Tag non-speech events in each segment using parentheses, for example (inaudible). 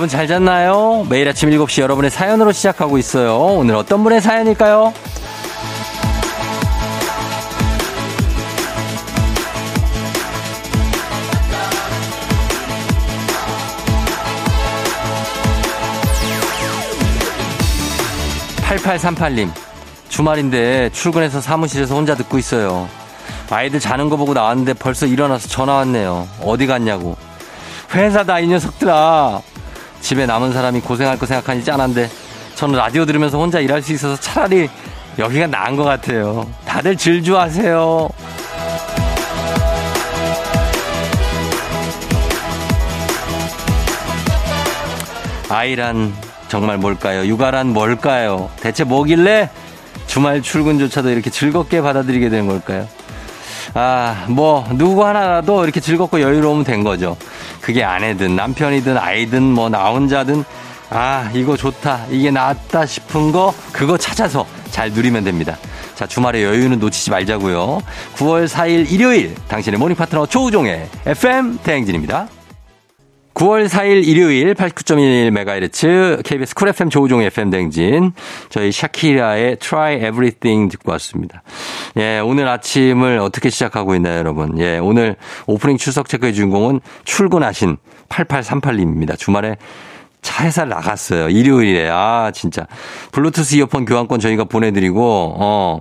여러분 잘 잤나요? 매일 아침 7시 여러분의 사연으로 시작하고 있어요. 오늘 어떤 분의 사연일까요? 8838님, 주말인데 출근해서 사무실에서 혼자 듣고 있어요. 아이들 자는 거 보고 나왔는데 벌써 일어나서 전화 왔네요. 어디 갔냐고. 회사다, 이 녀석들아. 집에 남은 사람이 고생할 거 생각하니 짠한데 저는 라디오 들으면서 혼자 일할 수 있어서 차라리 여기가 나은 것 같아요. 다들 질주하세요. 아이란 정말 뭘까요? 육아란 뭘까요? 대체 뭐길래 주말 출근조차도 이렇게 즐겁게 받아들이게 되는 걸까요? 아, 뭐, 누구 하나라도 이렇게 즐겁고 여유로우면 된 거죠. 그게 아내든 남편이든 아이든 뭐 나 혼자든 아, 이거 좋다. 이게 낫다 싶은 거 그거 찾아서 잘 누리면 됩니다. 자, 주말에 여유는 놓치지 말자고요. 9월 4일 일요일 당신의 morning 파트너 조우종의 FM 대행진입니다. 9월 4일 일요일 89.1MHz KBS 쿨 FM 조우종 FM 댕진 저희 샤키라의 Try Everything 듣고 왔습니다. 예, 오늘 아침을 어떻게 시작하고 있나요, 여러분? 예, 오늘 오프닝 출석 체크의 주인공은 출근하신 8838님입니다. 주말에 차 회사를 나갔어요. 일요일에. 아, 진짜. 블루투스 이어폰 교환권 저희가 보내드리고, 어,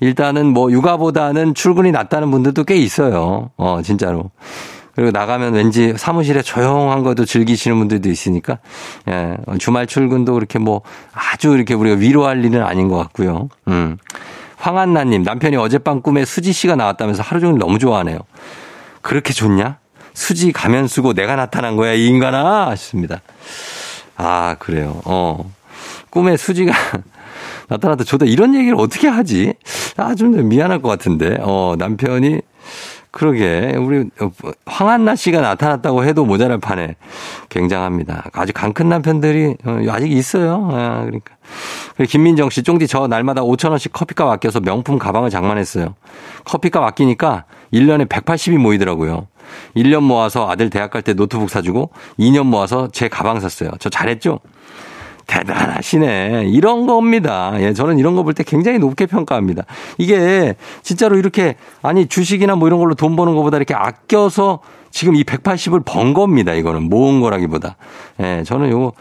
일단은 뭐 육아보다는 출근이 낫다는 분들도 꽤 있어요. 어, 진짜로. 그리고 나가면 왠지 사무실에 조용한 것도 즐기시는 분들도 있으니까, 예, 주말 출근도 그렇게 뭐 아주 이렇게 우리가 위로할 일은 아닌 것 같고요. 음. 황한나님, 남편이 어젯밤 꿈에 수지 씨가 나왔다면서 하루 종일 너무 좋아하네요. 그렇게 좋냐? 수지 가면 쓰고 내가 나타난 거야, 이 인간아! 하셨습니다. 아, 그래요. 어. 꿈에 수지가 (laughs) 나타났다. 저도 이런 얘기를 어떻게 하지? 아, 좀 미안할 것 같은데. 어, 남편이 그러게 우리 황한나 씨가 나타났다고 해도 모자랄 판에 굉장합니다. 아주 강큰 남편들이 어, 아직 있어요. 아, 그러니까. 김민정 씨, 쫑디 저 날마다 5천 원씩 커피값 아껴서 명품 가방을 장만했어요. 커피값 아끼니까 1년에 180이 모이더라고요. 1년 모아서 아들 대학 갈 때 노트북 사주고 2년 모아서 제 가방 샀어요. 저 잘했죠? 대단하시네. 이런 겁니다. 예, 저는 이런 거 볼 때 굉장히 높게 평가합니다. 이게 진짜로 이렇게 아니 주식이나 뭐 이런 걸로 돈 버는 것보다 이렇게 아껴서 지금 이 180을 번 겁니다. 이거는 모은 거라기보다. 예, 저는 요거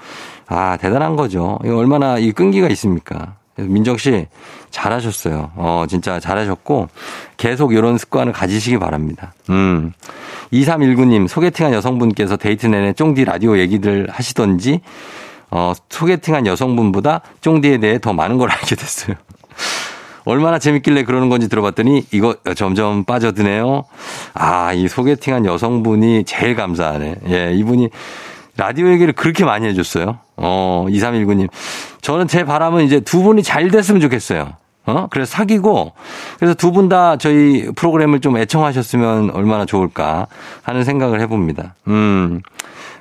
아, 대단한 거죠. 이거 얼마나 이 끈기가 있습니까? 민정 씨 잘하셨어요. 어, 진짜 잘하셨고 계속 이런 습관을 가지시기 바랍니다. 음. 2319님 소개팅한 여성분께서 데이트 내내 쫑디 라디오 얘기들 하시던지 어, 소개팅한 여성분보다 쫑디에 대해 더 많은 걸 알게 됐어요. (laughs) 얼마나 재밌길래 그러는 건지 들어봤더니 이거 점점 빠져드네요. 아, 이 소개팅한 여성분이 제일 감사하네. 예, 이분이 라디오 얘기를 그렇게 많이 해줬어요. 어, 2319님. 저는 제 바람은 이제 두 분이 잘 됐으면 좋겠어요. 어? 그래서 사귀고, 그래서 두 분 다 저희 프로그램을 좀 애청하셨으면 얼마나 좋을까 하는 생각을 해봅니다. 음.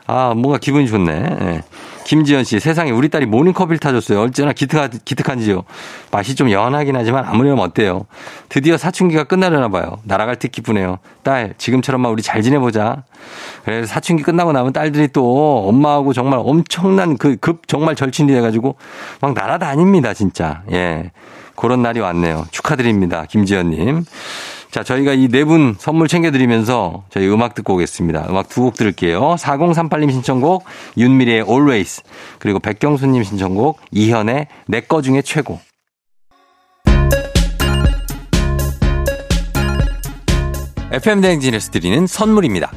아, 뭔가 기분이 좋네. 예. 김지연 씨, 세상에 우리 딸이 모닝커피를 타줬어요. 얼마나 기특하, 기특한지요. 맛이 좀 연하긴 하지만 아무렴 어때요? 드디어 사춘기가 끝나려나 봐요. 날아갈 듯 기쁘네요. 딸, 지금처럼만 우리 잘 지내보자. 그래서 사춘기 끝나고 나면 딸들이 또 엄마하고 정말 엄청난 그 급 정말 절친이 돼가지고 막 날아다닙니다, 진짜. 예. 그런 날이 왔네요. 축하드립니다. 김지연님. 자, 저희가 이 네 분 선물 챙겨드리면서 저희 음악 듣고 오겠습니다. 음악 두 곡 들을게요. 4038님 신청곡, 윤미래의 Always, 그리고 백경수님 신청곡, 이현의 내 거 중에 최고. FM대행진에서 드리는 선물입니다.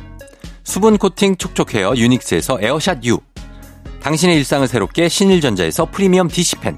수분 코팅 촉촉 헤어 유닉스에서 에어샷 U. 당신의 일상을 새롭게 신일전자에서 프리미엄 DC팬.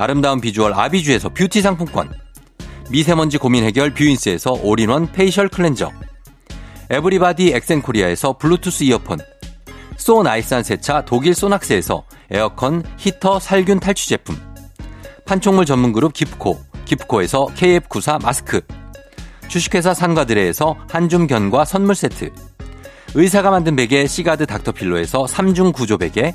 아름다운 비주얼 아비주에서 뷰티 상품권. 미세먼지 고민 해결 뷰인스에서 all-in-one facial cleanser. 에브리바디 엑센코리아에서 블루투스 이어폰. 소 나이산 세차 독일 소낙스에서 에어컨 히터 살균 탈취 제품 판촉물 전문 그룹 기프코 기프코에서 KF94 마스크 주식회사 산과들에에서 한줌 견과 선물 세트 의사가 만든 베개 시가드 닥터필로에서 3중 구조 베개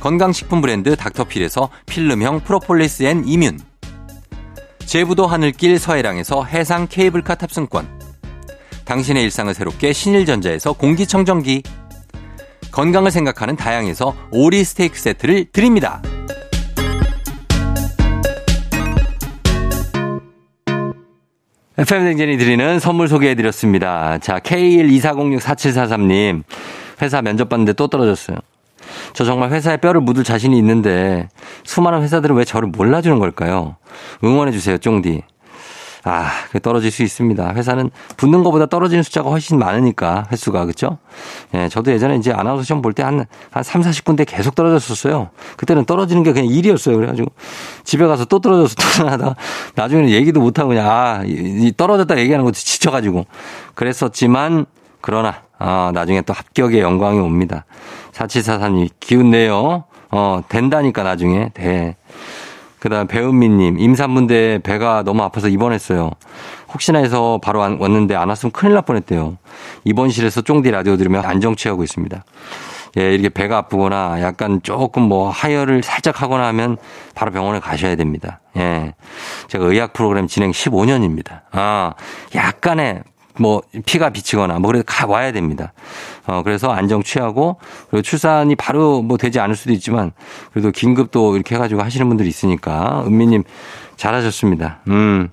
건강식품 브랜드 닥터필에서 필름형 프로폴리스 and immune 제부도 하늘길 서해랑에서 해상 케이블카 탑승권 당신의 일상을 새롭게 신일전자에서 공기청정기 건강을 생각하는 다양에서 오리 스테이크 세트를 드립니다. FM 댕진이 드리는 선물 소개해드렸습니다. 자, K124064743님. 회사 면접 봤는데 또 떨어졌어요. 저 정말 회사에 뼈를 묻을 자신이 있는데 수많은 회사들은 왜 저를 몰라주는 걸까요? 응원해주세요, 쫑디. 아, 떨어질 수 있습니다. 회사는 붙는 것보다 떨어지는 숫자가 훨씬 많으니까, 횟수가, 그쵸? 예, 저도 예전에 이제 아나운서 시험 볼 때 한, 한 3, 40군데 계속 떨어졌었어요. 그때는 떨어지는 게 그냥 일이었어요. 그래가지고 집에 가서 또 떨어져서 또 하다가 나중에는 얘기도 못하고 그냥, 아, 이, 떨어졌다 얘기하는 것도 지쳐가지고 그랬었지만, 그러나, 아, 나중에 또 합격의 영광이 옵니다. 4743님, 기운 내요. 어, 된다니까, 나중에. 돼. 그 다음 배은미님, 임산부인데 배가 너무 아파서 입원했어요. 혹시나 해서 바로 왔는데 안 왔으면 큰일 날 뻔했대요. 입원실에서 쫑디 라디오 들으며 안정 취하고 있습니다. 예, 이렇게 배가 아프거나 약간 조금 뭐 하혈을 살짝 하거나 하면 바로 병원에 가셔야 됩니다. 예. 제가 의학 프로그램 진행 15년입니다. 아, 약간의 뭐 피가 비치거나 뭐 그래도 가 와야 됩니다. 어 그래서 안정 취하고 그리고 출산이 바로 뭐 되지 않을 수도 있지만 그래도 긴급도 이렇게 해가지고 하시는 분들이 있으니까 은미님 잘하셨습니다. 음.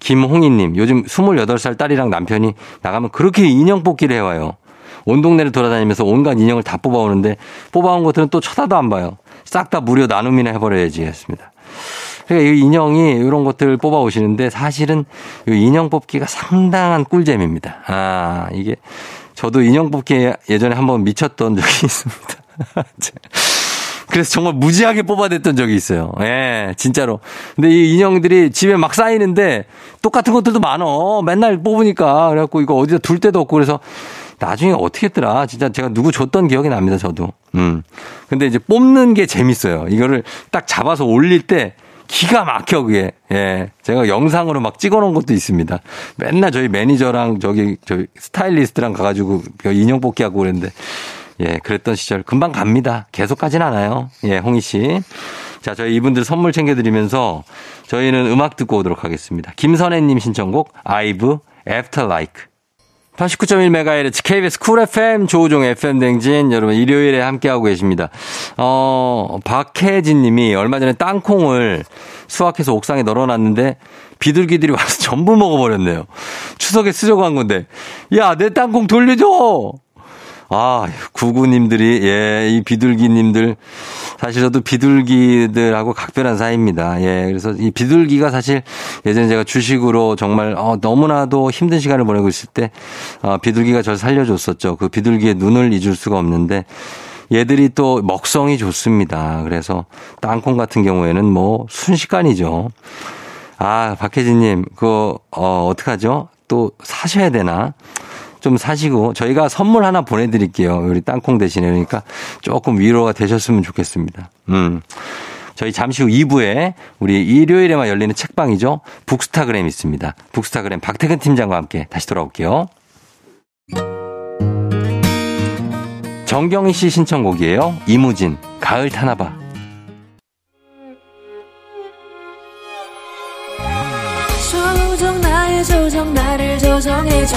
김홍희님, 요즘 28살 딸이랑 남편이 나가면 그렇게 인형 뽑기를 해와요. 온 동네를 돌아다니면서 온갖 인형을 다 뽑아오는데 뽑아온 것들은 또 쳐다도 안 봐요. 싹 다 무료 나눔이나 해버려야지 했습니다. 그러니까 이 인형이 이런 것들 뽑아 오시는데 사실은 이 인형 뽑기가 상당한 꿀잼입니다. 아, 이게 저도 인형 뽑기에 예전에 한번 미쳤던 적이 (laughs) 있습니다. 그래서 정말 무지하게 뽑아냈던 적이 있어요. 예, 진짜로. 근데 이 인형들이 집에 막 쌓이는데 똑같은 것들도 많어. 맨날 뽑으니까. 그래갖고 이거 어디다 둘 데도 없고 그래서 나중에 어떻게 했더라. 진짜 제가 누구 줬던 기억이 납니다, 저도. 음. 근데 이제 뽑는 게 재밌어요. 이거를 딱 잡아서 올릴 때 기가 막혀 그게. 예. 제가 영상으로 막 찍어 놓은 것도 있습니다. 맨날 저희 매니저랑 저기 저희 스타일리스트랑 가 가지고 인형 뽑기 하고 그랬는데 예, 그랬던 시절 금방 갑니다. 계속 가진 않아요. 예, 홍희 씨. 자, 저희 이분들 선물 챙겨 드리면서 저희는 음악 듣고 오도록 하겠습니다. 김선혜 님 신청곡 아이브 After Like. 89.1MHz KBS 쿨 FM 조우종 FM 댕진 여러분 일요일에 함께하고 계십니다. 어, 박혜진 님이 얼마 전에 땅콩을 수확해서 옥상에 널어놨는데 비둘기들이 와서 (laughs) 전부 먹어버렸네요. 추석에 쓰려고 한 건데. 야, 내 땅콩 돌려줘! 아, 구구님들이, 예, 이 비둘기님들. 사실 저도 비둘기들하고 각별한 사이입니다. 예, 그래서 이 비둘기가 사실 예전에 제가 주식으로 정말, 어, 너무나도 힘든 시간을 보내고 있을 때, 어, 비둘기가 저를 살려줬었죠. 그 비둘기의 눈을 잊을 수가 없는데, 얘들이 또 먹성이 좋습니다. 그래서 땅콩 같은 경우에는 뭐 순식간이죠. 아, 박혜진님, 그거, 어, 어떡하죠? 또 사셔야 되나? 좀 사시고 저희가 선물 하나 보내드릴게요. 우리 땅콩 대신에 그러니까 조금 위로가 되셨으면 좋겠습니다. 음. 저희 잠시 후 2부에 우리 일요일에만 열리는 책방이죠. 북스타그램 있습니다. 북스타그램 박태근 팀장과 함께 다시 돌아올게요. 정경희 씨 신청곡이에요. 이무진, 가을 타나봐. 조정 나의 조정 나를 조정해줘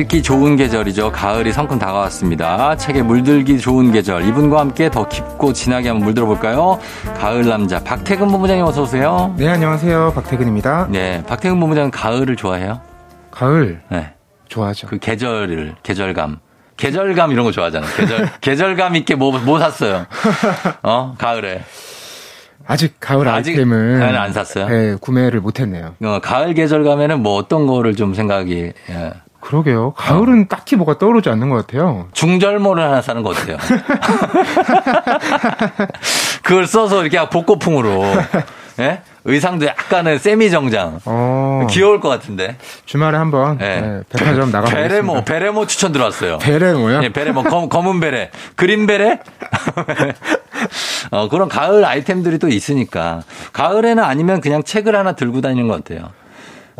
읽기 좋은 계절이죠. 가을이 성큼 다가왔습니다. 책에 물들기 좋은 계절. 이분과 함께 더 깊고 진하게 한번 물들어 볼까요? 가을 남자 박태근 본부장님 어서 오세요. 네, 안녕하세요. 박태근입니다. 네, 박태근 본부장은 가을을 좋아해요? 가을 네. 좋아하죠. 그 계절을 계절감. 계절감 이런 거 좋아하잖아. 계절 (laughs) 계절감 있게 뭐뭐 샀어요? 어 가을에 아직 가을 아직 아이템은 아니, 안 샀어요? 네, 구매를 못했네요. 어, 가을 계절감에는 뭐 어떤 거를 좀 생각이 예. 그러게요. 가을은 딱히 뭐가 떠오르지 않는 것 같아요. 중절모를 하나 사는 거 어때요? (laughs) 그걸 써서 이렇게 복고풍으로 예? 의상도 약간은 세미 정장 어, 귀여울 것 같은데. 주말에 한번 예. 네, 백화점 나가 보겠습니다. 베레모 베레모 추천 들어왔어요. 베레모요? 예, 베레모 검, 검은 베레, 그린 베레. (laughs) 어, 그런 가을 아이템들이 또 있으니까 가을에는 아니면 그냥 책을 하나 들고 다니는 거 어때요?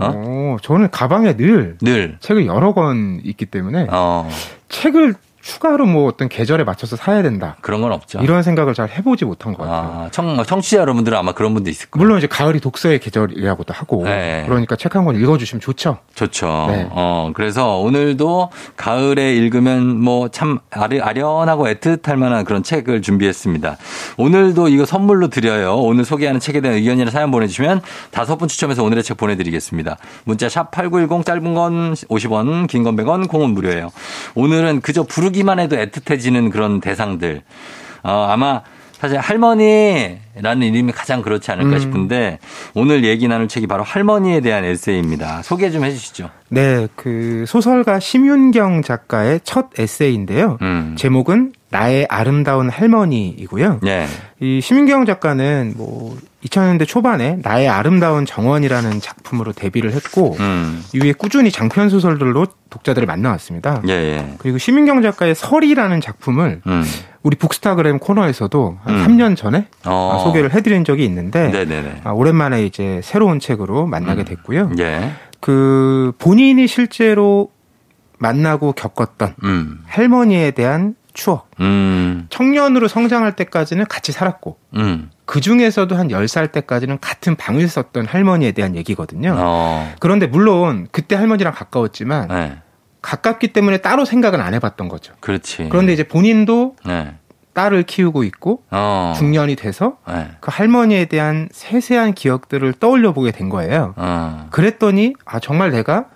어? 어, 저는 가방에 늘 늘. 책을 여러 권 있기 때문에 어, 책을 추가로 뭐 어떤 계절에 맞춰서 사야 된다. 그런 건 없죠. 이런 생각을 잘 해보지 못한 것 같아요. 아, 청, 청취자 여러분들은 아마 그런 분도 있을 거예요. 물론 이제 가을이 독서의 계절이라고도 하고 네. 그러니까 책 한 권 읽어주시면 좋죠. 좋죠. 네. 어, 그래서 오늘도 가을에 읽으면 뭐 참 아련하고 애틋할 만한 그런 책을 준비했습니다. 오늘도 이거 선물로 드려요. 오늘 소개하는 책에 대한 의견이나 사연 보내주시면 다섯 분 추첨해서 오늘의 책 보내드리겠습니다. 문자 샵 8910 짧은 건 50원, 긴 건 100원, 공은 무료예요. 오늘은 그저 부르 기만 해도 애틋해지는 그런 대상들. 어, 아마 사실 할머니라는 이름이 가장 그렇지 않을까 음. 싶은데 오늘 얘기 나눌 책이 바로 할머니에 대한 에세이입니다. 소개 좀 해주시죠. 네, 그 소설가 심윤경 작가의 첫 에세이인데요. 음. 제목은 나의 아름다운 할머니이고요. 네. 이 심윤경 작가는 뭐 2000년대 초반에 나의 아름다운 정원이라는 작품으로 데뷔를 했고 음. 이후에 꾸준히 장편 소설들로 독자들을 만나왔습니다. 예, 예. 그리고 심윤경 작가의 설이라는 작품을 음. 우리 북스타그램 코너에서도 한 음. 3년 전에 어. 아, 소개를 해드린 적이 있는데 네네네. 아, 오랜만에 이제 새로운 책으로 만나게 음. 됐고요. 예. 그 본인이 실제로 만나고 겪었던 음. 할머니에 대한 추억. 음. 청년으로 성장할 때까지는 같이 살았고 음. 그 중에서도 한 10살 때까지는 같은 방을 썼던 할머니에 대한 얘기거든요. 어. 그런데 물론 그때 할머니랑 가까웠지만 네. 가깝기 때문에 따로 생각은 안 해봤던 거죠. 그렇지. 그런데 이제 본인도 네. 딸을 키우고 있고 어. 중년이 돼서 네. 그 할머니에 대한 세세한 기억들을 떠올려 보게 된 거예요. 어. 그랬더니 아 정말 내가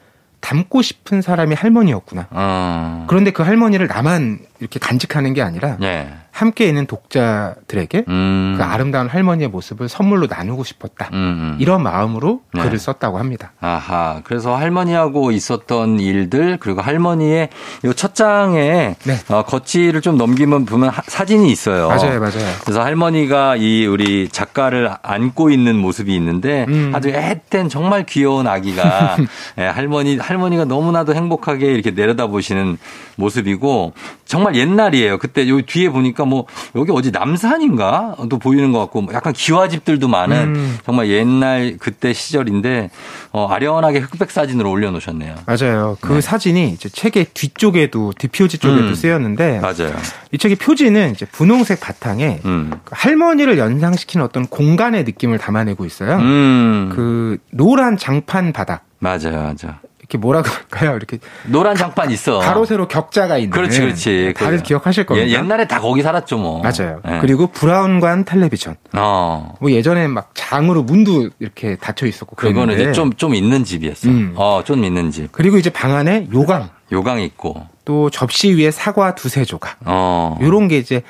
닮고 싶은 사람이 할머니였구나. 어. 그런데 그 할머니를 나만 이렇게 간직하는 게 아니라 예. 함께 있는 독자들에게 음. 그 아름다운 할머니의 모습을 선물로 나누고 싶었다. 음, 음. 이런 마음으로 네. 글을 썼다고 합니다. 아하. 그래서 할머니하고 있었던 일들 그리고 할머니의 요첫 장에 네. 어, 겉지를 좀 넘기면 보면 하- 사진이 있어요. 맞아요, 맞아요. 그래서 할머니가 이 우리 작가를 안고 있는 모습이 있는데 음. 아주 앳된 정말 귀여운 아기가 (laughs) 예, 할머니 할머니가 너무나도 행복하게 이렇게 내려다 보시는 모습이고 정말 옛날이에요. 그때 요 뒤에 보니까 뭐 여기 어디 남산인가 또 보이는 것 같고 뭐 약간 기와집들도 많은 음. 정말 옛날 그때 시절인데 어, 아련하게 흑백 사진으로 올려놓으셨네요. 맞아요. 그 네. 사진이 이제 책의 뒤쪽에도 뒷표지 쪽에도 음. 쓰였는데 맞아요. 이 책의 표지는 이제 분홍색 바탕에 음. 그 할머니를 연상시키는 어떤 공간의 느낌을 담아내고 있어요. 음. 그 노란 장판 바닥 맞아요, 맞아. 이렇게 뭐라고 할까요? 이렇게 노란 장판 있어. 가로 세로 격자가 있는. 그렇지, 그렇지. 다들 그- 기억하실 겁니다. 예, 옛날에 다 거기 살았죠, 뭐. 맞아요. 예. 그리고 브라운관 텔레비전. 어. 뭐 예전에 막 장으로 문도 이렇게 닫혀 있었고 그거는. 이제 좀, 좀 있는 집이었어. 음. 어, 좀 있는 집. 그리고 이제 방 안에 요강, 요강 있고. 또 접시 위에 사과 두세 조각. 어. 요런 게 이제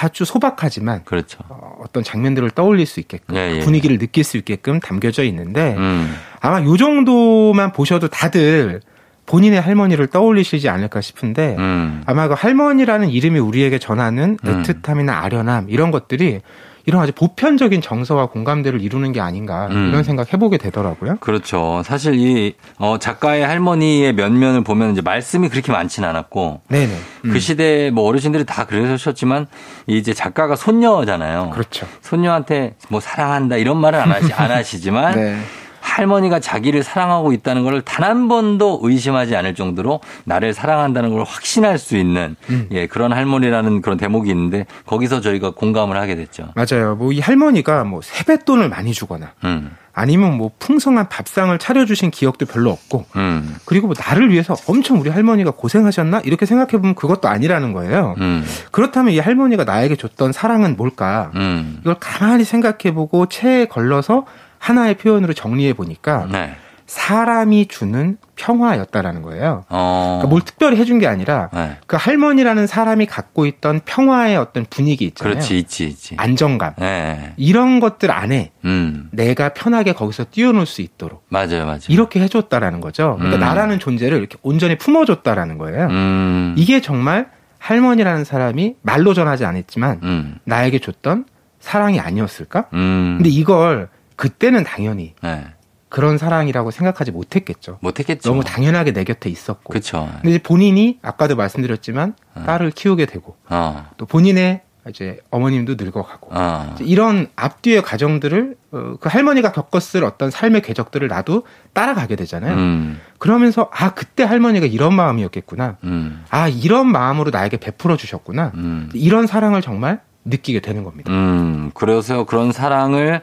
아주 소박하지만 그렇죠. 어, 어떤 장면들을 떠올릴 수 있게끔 예, 예. 분위기를 느낄 수 있게끔 담겨져 있는데 음. 아마 요 정도만 보셔도 다들 본인의 할머니를 떠올리시지 않을까 싶은데 음. 아마 그 할머니라는 이름이 우리에게 전하는 음. 애틋함이나 아련함 이런 것들이 이런 아주 보편적인 정서와 공감대를 이루는 게 아닌가 음. 이런 생각 해보게 되더라고요. 그렇죠. 사실 이, 어, 작가의 할머니의 면면을 보면 이제 말씀이 그렇게 많지는 않았고, 네네. 음. 그 시대 뭐 어르신들이 다 그러셨지만, 이제 작가가 손녀잖아요. 그렇죠. 손녀한테 뭐 사랑한다 이런 말은 안, 하시, 안 (laughs) 하시지만, 네. 할머니가 자기를 사랑하고 있다는 걸 단 한 번도 의심하지 않을 정도로 나를 사랑한다는 걸 확신할 수 있는 음. 예, 그런 할머니라는 그런 대목이 있는데 거기서 저희가 공감을 하게 됐죠. 맞아요. 뭐 이 할머니가 뭐 세뱃돈을 많이 주거나 음, 아니면 뭐 풍성한 밥상을 차려주신 기억도 별로 없고 음, 그리고 뭐 나를 위해서 엄청 우리 할머니가 고생하셨나 이렇게 생각해 보면 그것도 아니라는 거예요. 음, 그렇다면 이 할머니가 나에게 줬던 사랑은 뭘까? 음. 이걸 가만히 생각해 보고 체에 걸러서 하나의 표현으로 정리해 보니까 네. 사람이 주는 평화였다라는 거예요. 어. 그러니까 뭘 특별히 해준 게 아니라 네. 그 할머니라는 사람이 갖고 있던 평화의 어떤 분위기 있잖아요. 그렇지, 있지, 있지. 안정감. 네. 이런 것들 안에 음, 내가 편하게 거기서 뛰어놀 수 있도록 맞아요, 맞아요. 이렇게 해줬다라는 거죠. 그러니까 음. 나라는 존재를 이렇게 온전히 품어줬다라는 거예요. 음, 이게 정말 할머니라는 사람이 말로 전하지 않았지만 음, 나에게 줬던 사랑이 아니었을까? 음. 근데 이걸 그때는 당연히 네. 그런 사랑이라고 생각하지 못했겠죠. 못했겠죠. 너무 당연하게 내 곁에 있었고. 그쵸. 근데 이제 본인이 아까도 말씀드렸지만 어. 딸을 키우게 되고 어, 또 본인의 이제 어머님도 늙어가고 어. 이런 앞뒤의 과정들을 어, 그 할머니가 겪었을 어떤 삶의 궤적들을 나도 따라가게 되잖아요. 음, 그러면서 아 그때 할머니가 이런 마음이었겠구나. 음, 아 이런 마음으로 나에게 베풀어 주셨구나. 음. 이런 사랑을 정말 느끼게 되는 겁니다. 음, 그래서 그런 사랑을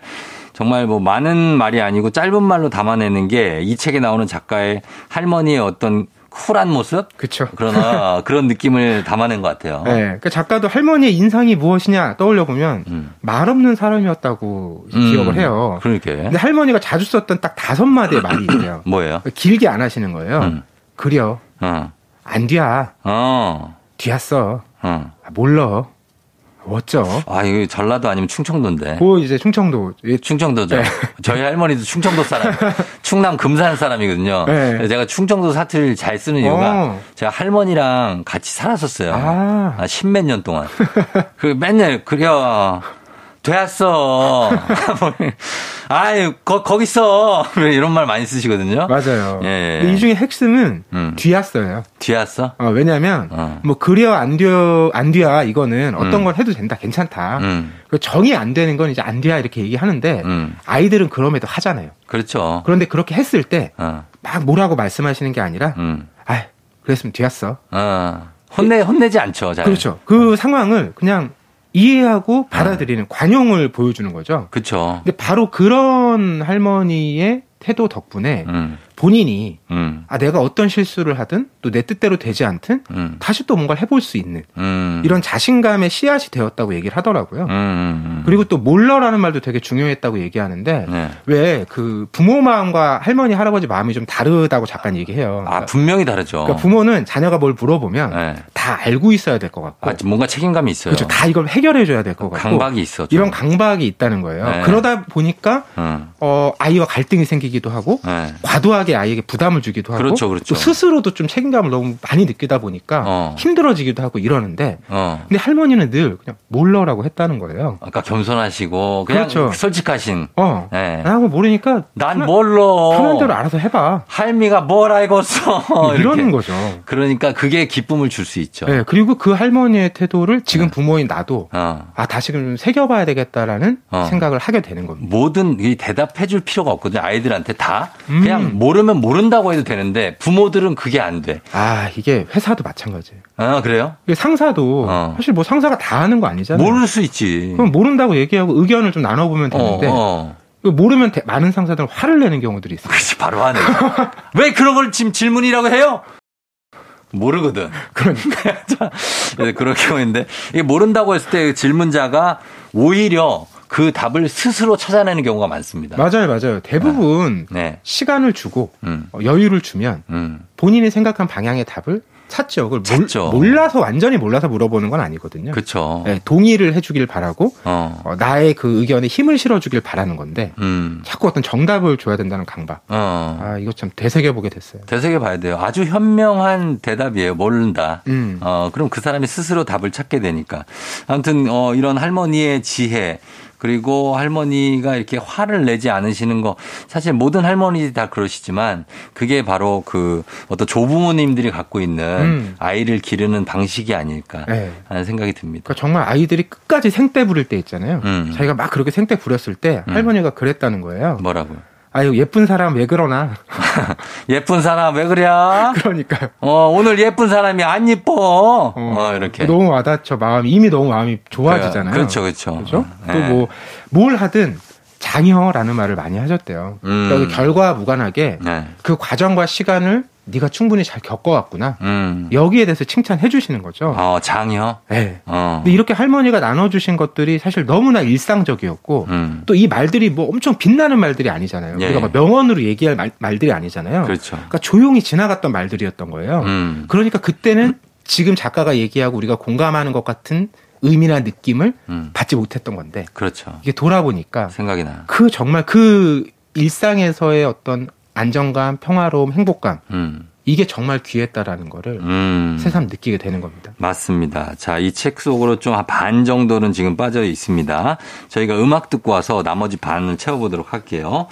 정말 뭐 많은 말이 아니고 짧은 말로 담아내는 게 이 책에 나오는 작가의 할머니의 어떤 쿨한 모습? 그렇죠. 그러나 (laughs) 그런 느낌을 담아낸 것 같아요. 네, 그러니까 작가도 할머니의 인상이 무엇이냐 떠올려 보면 음. 말 없는 사람이었다고 음, 기억을 해요. 그러니까. 근데 할머니가 자주 썼던 딱 다섯 마디의 말이 있어요. (coughs) 뭐예요? 길게 안 하시는 거예요. 음. 그려 어, 안 뒤야 어, 뒤였어 어. 아, 몰라 어쩌 아, 이거 전라도 아니면 충청도인데. 그 이제 충청도 충청도죠. 네. 저희 할머니도 충청도 사람, (laughs) 충남 금산 사람이거든요. 네. 제가 충청도 사투리를 잘 쓰는 이유가 어. 제가 할머니랑 같이 살았었어요. 아. 아, 십몇 년 동안. 그 맨날 그려. 되었어. (laughs) 아유, 거, 거기 있어. (laughs) 이런 말 많이 쓰시거든요. 맞아요. 예, 예. 이 중에 핵심은 음. 뒤였어요. 뒤왔어? 어, 왜냐하면 어. 뭐 그려 안 뒤어 안 뒤야 이거는 어떤 음. 걸 해도 된다 괜찮다. 음, 그 정이 안 되는 건 이제 안 뒤야 이렇게 얘기하는데 음. 아이들은 그럼에도 하잖아요. 그렇죠. 그런데 그렇게 했을 때막 어, 뭐라고 말씀하시는 게 아니라 음, 아 그랬으면 뒤였어. 어. 혼내, 혼내지 않죠. 잘. 그렇죠. 그 상황을 그냥 이해하고 받아들이는 관용을 보여주는 거죠. 그렇죠. 근데 바로 그런 할머니의 태도 덕분에 음, 본인이 음, 아 내가 어떤 실수를 하든 또 내 뜻대로 되지 않든 음, 다시 또 뭔가를 해볼 수 있는 음. 이런 자신감의 씨앗이 되었다고 얘기를 하더라고요. 음, 음, 음. 그리고 또 몰러라는 말도 되게 중요했다고 얘기하는데 네. 왜그 부모 마음과 할머니 할아버지 마음이 좀 다르다고 잠깐 얘기해요. 아, 분명히 다르죠. 그러니까 부모는 자녀가 뭘 물어보면 네. 다 알고 있어야 될 것 같고 아, 뭔가 책임감이 있어요. 그렇죠. 다 이걸 해결해 줘야 될 것 같고 강박이 있어. 좀. 이런 강박이 있다는 거예요. 네. 그러다 보니까 응. 어, 아이와 갈등이 생기기도 하고 네. 과도하게 아이에게 부담을 주기도 하고 그렇죠, 그렇죠. 또 스스로도 좀 책임 감을 너무 많이 느끼다 보니까 어. 힘들어지기도 하고 이러는데 어. 근데 할머니는 늘 그냥 몰라라고 했다는 거예요. 아까 겸손하시고 그냥 그렇죠. 솔직하신. 어. 네. 나하고 모르니까 난 뭘로 편한 대로 알아서 해봐. 할미가 뭘 알겠어. 이러는 이렇게. 거죠. 그러니까 그게 기쁨을 줄 수 있죠. 네, 그리고 그 할머니의 태도를 지금 네. 부모인 나도 어. 아 다시금 좀 새겨봐야 되겠다라는 어. 생각을 하게 되는 겁니다. 뭐든 이 대답해 줄 필요가 없거든요. 아이들한테 다. 음. 그냥 모르면 모른다고 해도 되는데 부모들은 그게 안 돼. 아 이게 회사도 마찬가지예요. 아, 그래요? 상사도 어. 사실 뭐 상사가 다 아는 거 아니잖아요. 모를 수 있지. 그럼 모른다고 얘기하고 의견을 좀 나눠보면 되는데 어, 어. 모르면 대- 많은 상사들은 화를 내는 경우들이 있어요. 그렇지, 바로 하네. 왜 그런 걸 지금 질문이라고 해요? 모르거든. (laughs) 그러니까 (laughs) 그런 경우인데, 이게 모른다고 했을 때 질문자가 오히려 그 답을 스스로 찾아내는 경우가 많습니다. 맞아요, 맞아요. 대부분 네. 시간을 주고 음, 어, 여유를 주면 음. 본인이 생각한 방향의 답을 찾죠. 그걸 몰- 찾죠. 몰 라서 완전히 몰라서 물어보는 건 아니거든요. 그쵸. 네, 동의를 해주길 바라고 어, 어, 나의 그 의견에 힘을 실어주길 바라는 건데 음, 자꾸 어떤 정답을 줘야 된다는 강박. 어. 아 이거 참 되새겨 보게 됐어요. 되새겨 봐야 돼요. 아주 현명한 대답이에요. 모른다. 음. 어, 그럼 그 사람이 스스로 답을 찾게 되니까. 아무튼, 어, 이런 할머니의 지혜, 그리고 할머니가 이렇게 화를 내지 않으시는 거 사실 모든 할머니들이 다 그러시지만 그게 바로 그 어떤 조부모님들이 갖고 있는 음. 아이를 기르는 방식이 아닐까 네. 하는 생각이 듭니다. 그러니까 정말 아이들이 끝까지 생떼 부릴 때 있잖아요. 음. 자기가 막 그렇게 생떼 부렸을 때 음. 할머니가 그랬다는 거예요. 뭐라고요? 아유 예쁜 사람 왜 그러나. (laughs) 예쁜 사람 왜 그래? (laughs) 그러니까요. 어, 오늘 예쁜 사람이 안 이뻐. 어, 이렇게. 너무 와닿죠. 마음이 이미 너무 마음이 좋아지잖아요. 그렇죠, 그렇죠. 그렇죠? 네. 또뭐 뭘 하든 장여라는 말을 많이 하셨대요. 음. 그러니까 결과 무관하게 네. 그 과정과 시간을 네가 충분히 잘 겪어왔구나. 음. 여기에 대해서 칭찬해 주시는 거죠. 어, 장여. 네. 어. 근데 이렇게 할머니가 나눠주신 것들이 사실 너무나 일상적이었고 음. 또이 말들이 뭐 엄청 빛나는 말들이 아니잖아요. 예. 우리가 막 명언으로 얘기할 말, 말들이 아니잖아요. 그렇죠. 그러니까 조용히 지나갔던 말들이었던 거예요. 음. 그러니까 그때는 지금 작가가 얘기하고 우리가 공감하는 것 같은 의미나 느낌을 음. 받지 못했던 건데 그렇죠. 이게 돌아보니까 생각이 나. 그 정말 그 일상에서의 어떤 안정감, 평화로움, 행복감 음. 이게 정말 귀했다라는 거를 음. 새삼 느끼게 되는 겁니다. 맞습니다. 자, 이 책 속으로 좀 반 정도는 지금 빠져 있습니다. 저희가 음악 듣고 와서 나머지 반을 채워보도록 할게요.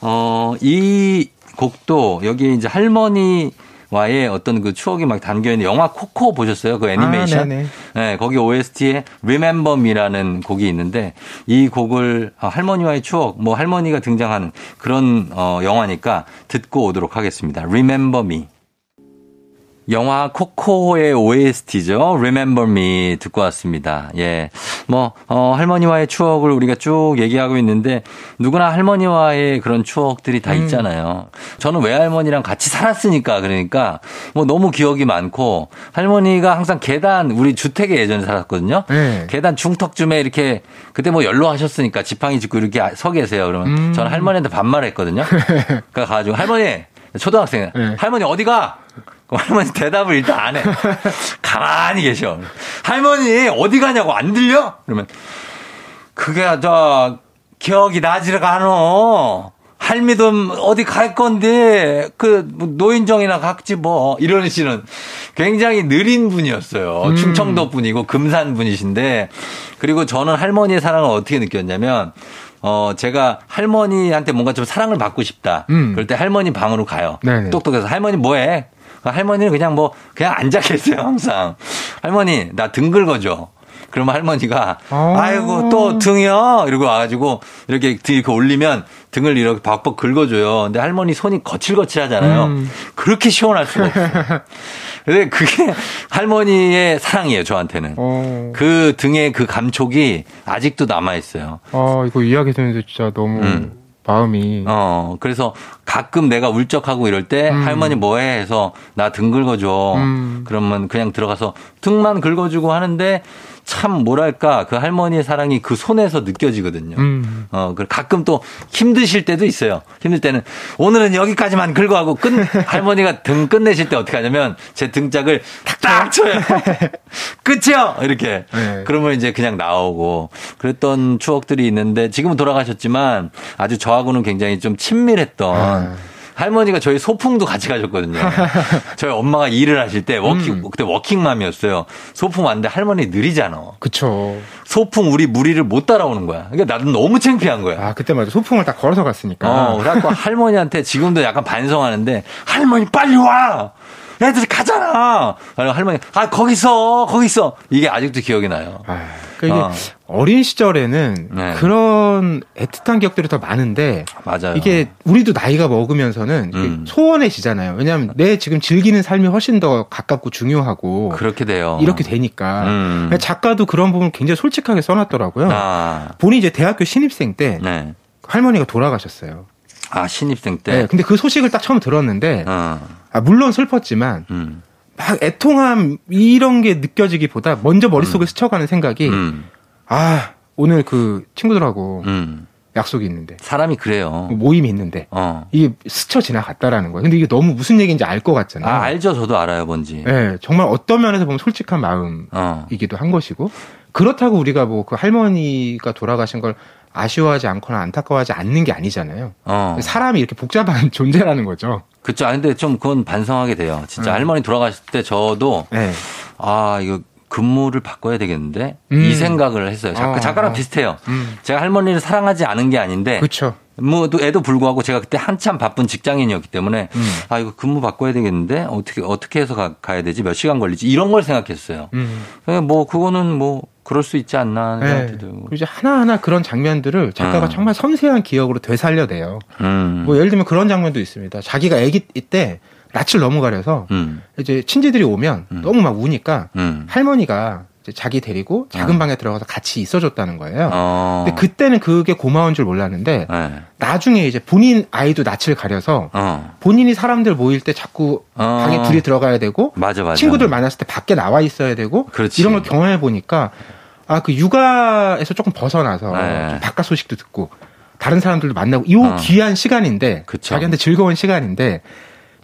어, 이 곡도 여기에 이제 할머니 와의 어떤 그 추억이 막 담겨 있는 영화 코코 보셨어요? 그 애니메이션? 아. 네, 거기 OST에 Remember Me라는 곡이 있는데 이 곡을 어, 할머니와의 추억, 뭐 할머니가 등장하는 그런 어, 영화니까 듣고 오도록 하겠습니다. Remember Me. 영화 코코의 OST죠. Remember Me 듣고 왔습니다. 예. 뭐, 어, 할머니와의 추억을 우리가 쭉 얘기하고 있는데 누구나 할머니와의 그런 추억들이 다 음. 있잖아요. 저는 외할머니랑 같이 살았으니까 그러니까 뭐 너무 기억이 많고 할머니가 항상 계단, 우리 주택에 예전에 살았거든요. 네. 계단 중턱쯤에 이렇게 그때 뭐 연로 하셨으니까 지팡이 짚고 이렇게 서 계세요. 그러면 음. 저는 할머니한테 반말했거든요. (laughs) 그러니까 가지고 할머니 초등학생 네. 할머니 어디 가? 할머니 대답을 일단 안 해. 가만히 계셔. 할머니 어디 가냐고 안 들려? 그러면 그게 저 기억이 나지를 않어. 할미도 어디 갈 건데 그 노인정이나 각지 뭐 이러시는 굉장히 느린 분이었어요. 음. 충청도 분이고 금산 분이신데 그리고 저는 할머니의 사랑을 어떻게 느꼈냐면 어 제가 할머니한테 뭔가 좀 사랑을 받고 싶다. 음. 그럴 때 할머니 방으로 가요. 네네. 똑똑해서 할머니 뭐해? 할머니는 그냥 뭐 그냥 앉아 계세요 항상. 할머니 나 등 긁어줘. 그러면 할머니가 아. 아이고 또 등이요 이러고 와가지고 이렇게 등 이렇게 올리면 등을 이렇게 박박 긁어줘요. 근데 할머니 손이 거칠거칠하잖아요. 음. 그렇게 시원할 수가 없어요. (laughs) 근데 그게 할머니의 사랑이에요 저한테는. 어, 그 등의 그 감촉이 아직도 남아 있어요. 아, 이거 이야기 듣는데 진짜 너무 음. 마음이. 어, 그래서 가끔 내가 울적하고 이럴 때 음. 할머니 뭐해 해서 나 등 긁어줘. 음. 그러면 그냥 들어가서 등만 긁어주고 하는데 참 뭐랄까 그 할머니의 사랑이 그 손에서 느껴지거든요. 음. 어, 그 가끔 또 힘드실 때도 있어요. 힘들 때는 오늘은 여기까지만 긁어하고 끝, (laughs) 할머니가 등 끝내실 때 어떻게 하냐면 제 등짝을 탁탁 쳐요. (laughs) 끝이요! 이렇게. 네. 그러면 이제 그냥 나오고 그랬던 추억들이 있는데 지금은 돌아가셨지만 아주 저하고는 굉장히 좀 친밀했던 아. 할머니가 저희 소풍도 같이 가셨거든요. (laughs) 저희 엄마가 일을 하실 때 working, 음. 그때 워킹맘이었어요. 소풍 왔는데 할머니 느리잖아. 그쵸. 소풍 우리 무리를 못 따라오는 거야. 그러니까 나도 너무 창피한 거야. 아, 그때 맞아. 소풍을 딱 걸어서 갔으니까. 어, 그래갖고 할머니한테 지금도 약간 반성하는데 할머니 빨리 와! 애들이 가잖아! 그리고 할머니, 아, 거기 있어! 거기 있어! 이게 아직도 기억이 나요. 아, 그러니까 어. 이게 어 린 시절에는 네. 그런 애틋한 기억들이 더 많은데 맞아요. 이게 우리도 나이가 먹으면서는 음. 소원해지잖아요. 왜냐하면 내 지금 즐기는 삶이 훨씬 더 가깝고 중요하고 그렇게 돼요. 이렇게 되니까 음. 작가도 그런 부분 굉장히 솔직하게 써놨더라고요. 아, 본인이 이제 대학교 신입생 때 네. 할머니가 돌아가셨어요. 아, 신입생 때. 네. 근데 그 소식을 딱 처음 들었는데 어, 아, 물론 슬펐지만 음, 막 애통함 이런 게 느껴지기보다 먼저 머릿속에 스쳐가는 생각이 음, 아 오늘 그 친구들하고 음. 약속이 있는데 사람이 그래요. 모임이 있는데 어. 이게 스쳐 지나갔다라는 거예요. 근데 이게 너무 무슨 얘기인지 알 것 같잖아요. 아, 알죠. 저도 알아요, 뭔지. 네, 정말 어떤 면에서 보면 솔직한 마음이기도 어, 한 것이고 그렇다고 우리가 뭐 그 할머니가 돌아가신 걸 아쉬워하지 않거나 안타까워하지 않는 게 아니잖아요. 어. 사람이 이렇게 복잡한 (laughs) 존재라는 거죠. 그쵸. 아, 근데 좀 그건 반성하게 돼요. 진짜 음. 할머니 돌아가실 때 저도 네. 아, 이거 근무를 바꿔야 되겠는데 음. 이 생각을 했어요. 작가, 아, 작가랑 아. 비슷해요. 음. 제가 할머니를 사랑하지 않은 게 아닌데 그렇죠. 뭐, 또 애도 불구하고 제가 그때 한참 바쁜 직장인이었기 때문에 음. 아, 이거 근무 바꿔야 되겠는데 어떻게, 어떻게 해서 가, 가야 되지? 몇 시간 걸리지? 이런 걸 생각했어요. 음. 그냥 뭐, 그거는 뭐, 그럴 수 있지 않나 하는 네. 들고. 이제 하나하나 그런 장면들을 작가가 음. 정말 섬세한 기억으로 되살려내요. 음. 뭐 예를 들면 그런 장면도 있습니다. 자기가 아기 때 낯을 너무 가려서 음. 이제 친지들이 오면 음. 너무 막 우니까 음. 할머니가 이제 자기 데리고 작은 어. 방에 들어가서 같이 있어줬다는 거예요. 어. 근데 그때는 그게 고마운 줄 몰랐는데 네. 나중에 이제 본인 아이도 낯을 가려서 어. 본인이 사람들 모일 때 자꾸 어. 방에 둘이 들어가야 되고 맞아, 맞아. 친구들 만났을 때 밖에 나와 있어야 되고 그렇지. 이런 걸 경험해 보니까 아 그 육아에서 조금 벗어나서 네. 좀 바깥 소식도 듣고 다른 사람들도 만나고 이 어. 귀한 시간인데 그쵸. 자기한테 즐거운 시간인데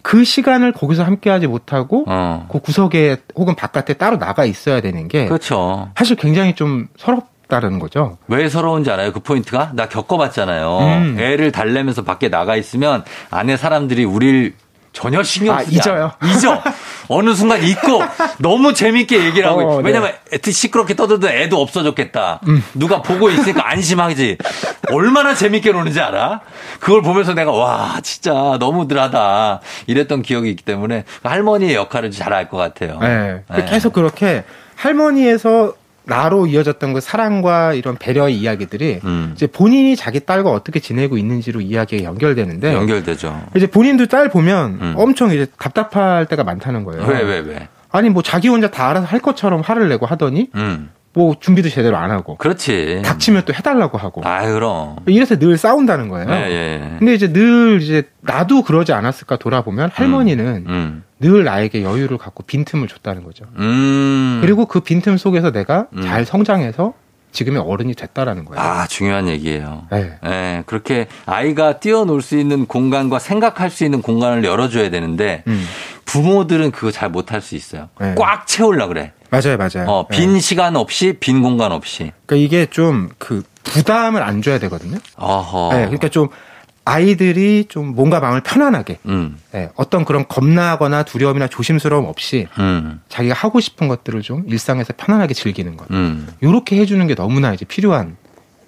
그 시간을 거기서 함께하지 못하고 어. 그 구석에 혹은 바깥에 따로 나가 있어야 되는 게 그렇죠. 사실 굉장히 좀 서럽다는 거죠. 왜 서러운지 알아요? 그 포인트가? 나 겪어봤잖아요. 음. 애를 달래면서 밖에 나가 있으면 안에 사람들이 우릴 전혀 신경 아, 쓰지 잊어요? 않아. 잊어. 어느 순간 잊고 너무 재밌게 얘기를 하고 어. 네. 왜냐면 애- 시끄럽게 떠들던 애도 없어졌겠다. 음. 누가 보고 있으니까 안심하지. 얼마나 재밌게 노는지 알아? 그걸 보면서 내가 와 진짜 너무들하다 이랬던 기억이 있기 때문에 할머니의 역할을 잘 알 것 같아요. 네. 네. 계속 그렇게 할머니에서 나로 이어졌던 그 사랑과 이런 배려의 이야기들이 음. 이제 본인이 자기 딸과 어떻게 지내고 있는지로 이야기가 연결되는데 연결되죠. 이제 본인도 딸 보면 음. 엄청 이제 답답할 때가 많다는 거예요. 왜 왜 왜? 아니 뭐 자기 혼자 다 알아서 할 것처럼 화를 내고 하더니 음. 뭐 준비도 제대로 안 하고 그렇지. 닥치면 또 해달라고 하고 아 그럼. 이래서 늘 싸운다는 거예요. 예, 예. 근데 이제 늘 이제 나도 그러지 않았을까 돌아보면 할머니는 음. 늘 나에게 여유를 갖고 빈틈을 줬다는 거죠. 음. 그리고 그 빈틈 속에서 내가 음. 잘 성장해서 지금의 어른이 됐다라는 거예요. 아, 중요한 얘기예요. 네. 예, 그렇게 아이가 뛰어놀 수 있는 공간과 생각할 수 있는 공간을 열어줘야 되는데 음. 부모들은 그거 잘 못할 수 있어요. 네. 꽉 채우려 그래. 맞아요, 맞아요. 어, 네. 빈 시간 없이 빈 공간 없이. 그러니까 이게 좀 그 부담을 안 줘야 되거든요. 어허. 네, 그러니까 좀 아이들이 좀 몸과 마음을 편안하게 음, 네, 어떤 그런 겁나거나 두려움이나 조심스러움 없이 음, 자기가 하고 싶은 것들을 좀 일상에서 편안하게 즐기는 것. 음. 요렇게 해주는 게 너무나 이제 필요한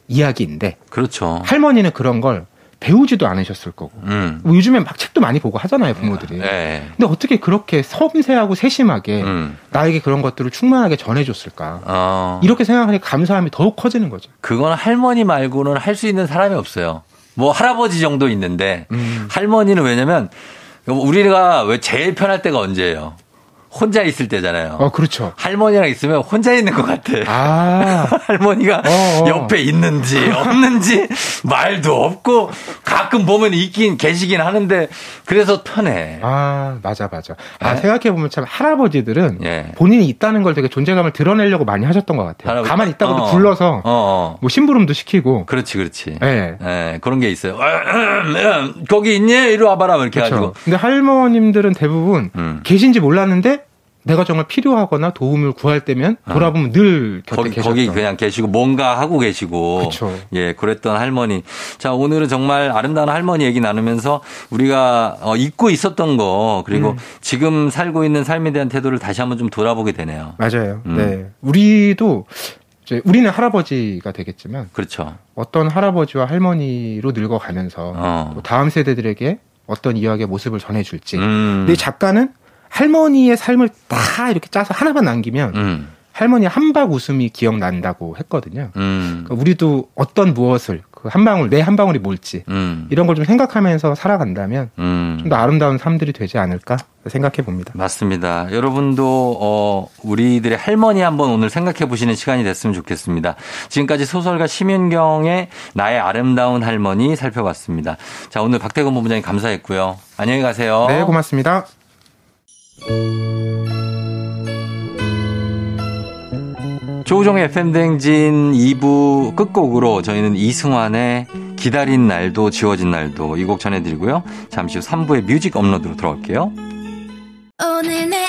이야기인데 그렇죠. 할머니는 그런 걸 배우지도 않으셨을 거고 음. 뭐 요즘엔 막 책도 많이 보고 하잖아요 부모들이. 예. 근데 어떻게 그렇게 섬세하고 세심하게 음. 나에게 그런 것들을 충만하게 전해줬을까? 어. 이렇게 생각하니 감사함이 더욱 커지는 거죠. 그건 할머니 말고는 할 수 있는 사람이 없어요. 뭐 할아버지 정도 있는데 음. 할머니는 왜냐면 우리가 왜 제일 편할 때가 언제예요? 혼자 있을 때잖아요. 어, 그렇죠. 할머니랑 있으면 혼자 있는 것 같아. 아, (laughs) 할머니가 어, 어. 옆에 있는지 없는지 말도 없고 가끔 보면 있긴 계시긴 하는데 그래서 편해. 아, 맞아, 맞아. 아, 네? 생각해보면 참 할아버지들은 예. 본인이 있다는 걸 되게 존재감을 드러내려고 많이 하셨던 것 같아요. 할아버지- 가만히 있다고도 어. 불러서 어, 어. 뭐 심부름도 시키고. 그렇지, 그렇지. 예. 예, 그런 게 있어요. (clears throat) 거기 있니? 이리 와봐라. 이렇게 그렇죠. 해가지고. 근데 할머님들은 대부분 음. 계신지 몰랐는데 내가 정말 필요하거나 도움을 구할 때면 돌아보면 늘 곁에 어. 거기, 계셨던. 거기 그냥 계시고 뭔가 하고 계시고. 그쵸. 예, 그랬던 할머니. 자, 오늘은 정말 아름다운 할머니 얘기 나누면서 우리가 어, 잊고 있었던 거 그리고 음. 지금 살고 있는 삶에 대한 태도를 다시 한번 좀 돌아보게 되네요. 맞아요. 음. 네. 우리도 이제 우리는 할아버지가 되겠지만 그렇죠. 어떤 할아버지와 할머니로 늙어가면서 어. 또 다음 세대들에게 어떤 이야기의 모습을 전해줄지. 음. 근데 이 작가는 할머니의 삶을 다 이렇게 짜서 하나만 남기면 음. 할머니 한박 웃음이 기억난다고 했거든요. 음. 그러니까 우리도 어떤 무엇을 그 한 방울 내 한 방울이 뭘지 음. 이런 걸 좀 생각하면서 살아간다면 음. 좀더 아름다운 삶들이 되지 않을까 생각해 봅니다. 맞습니다. 여러분도 어 우리들의 할머니 한번 오늘 생각해 보시는 시간이 됐으면 좋겠습니다. 지금까지 소설가 심윤경의 나의 아름다운 할머니 살펴봤습니다. 자, 오늘 박태근 본부장님 감사했고요. 안녕히 가세요. 네, 고맙습니다. 조우종의 FM댕진 2부 끝곡으로 저희는 이승환의 기다린 날도 지워진 날도 이 곡 전해드리고요. 잠시 후 3부의 뮤직 업로드로 돌아올게요. 오늘 내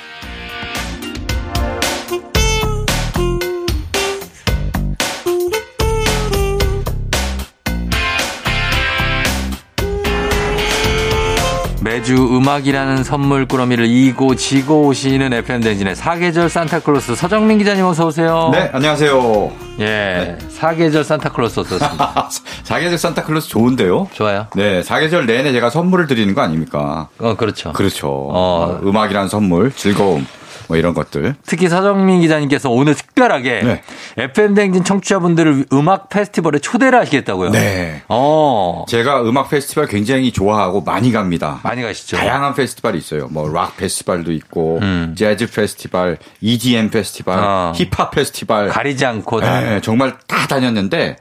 매주 음악이라는 선물 꾸러미를 이고 지고 오시는 FM 댕진의 사계절 산타클로스 서정민 기자님 어서 오세요. 네, 안녕하세요. 예. 사계절 산타클로스 어떻습니까? (laughs) 사계절 산타클로스 좋은데요? 좋아요. 네, 사계절 내내 제가 선물을 드리는 거 아닙니까? 어, 그렇죠. 그렇죠. 어. 어, 음악이란 선물, 즐거움, 뭐 이런 것들. 특히 서정민 기자님께서 오늘 특별하게 네. FM 댕진 청취자분들을 음악 페스티벌에 초대를 하시겠다고요. 네. 어. 제가 음악 페스티벌 굉장히 좋아하고 많이 갑니다. 많이 가시죠. 다양한 페스티벌이 있어요. 뭐 락 페스티벌도 있고, 음. 재즈 페스티벌, EDM 페스티벌, 어. 힙합 페스티벌. 가리지 않고 다 네, 정말 다 다녔는데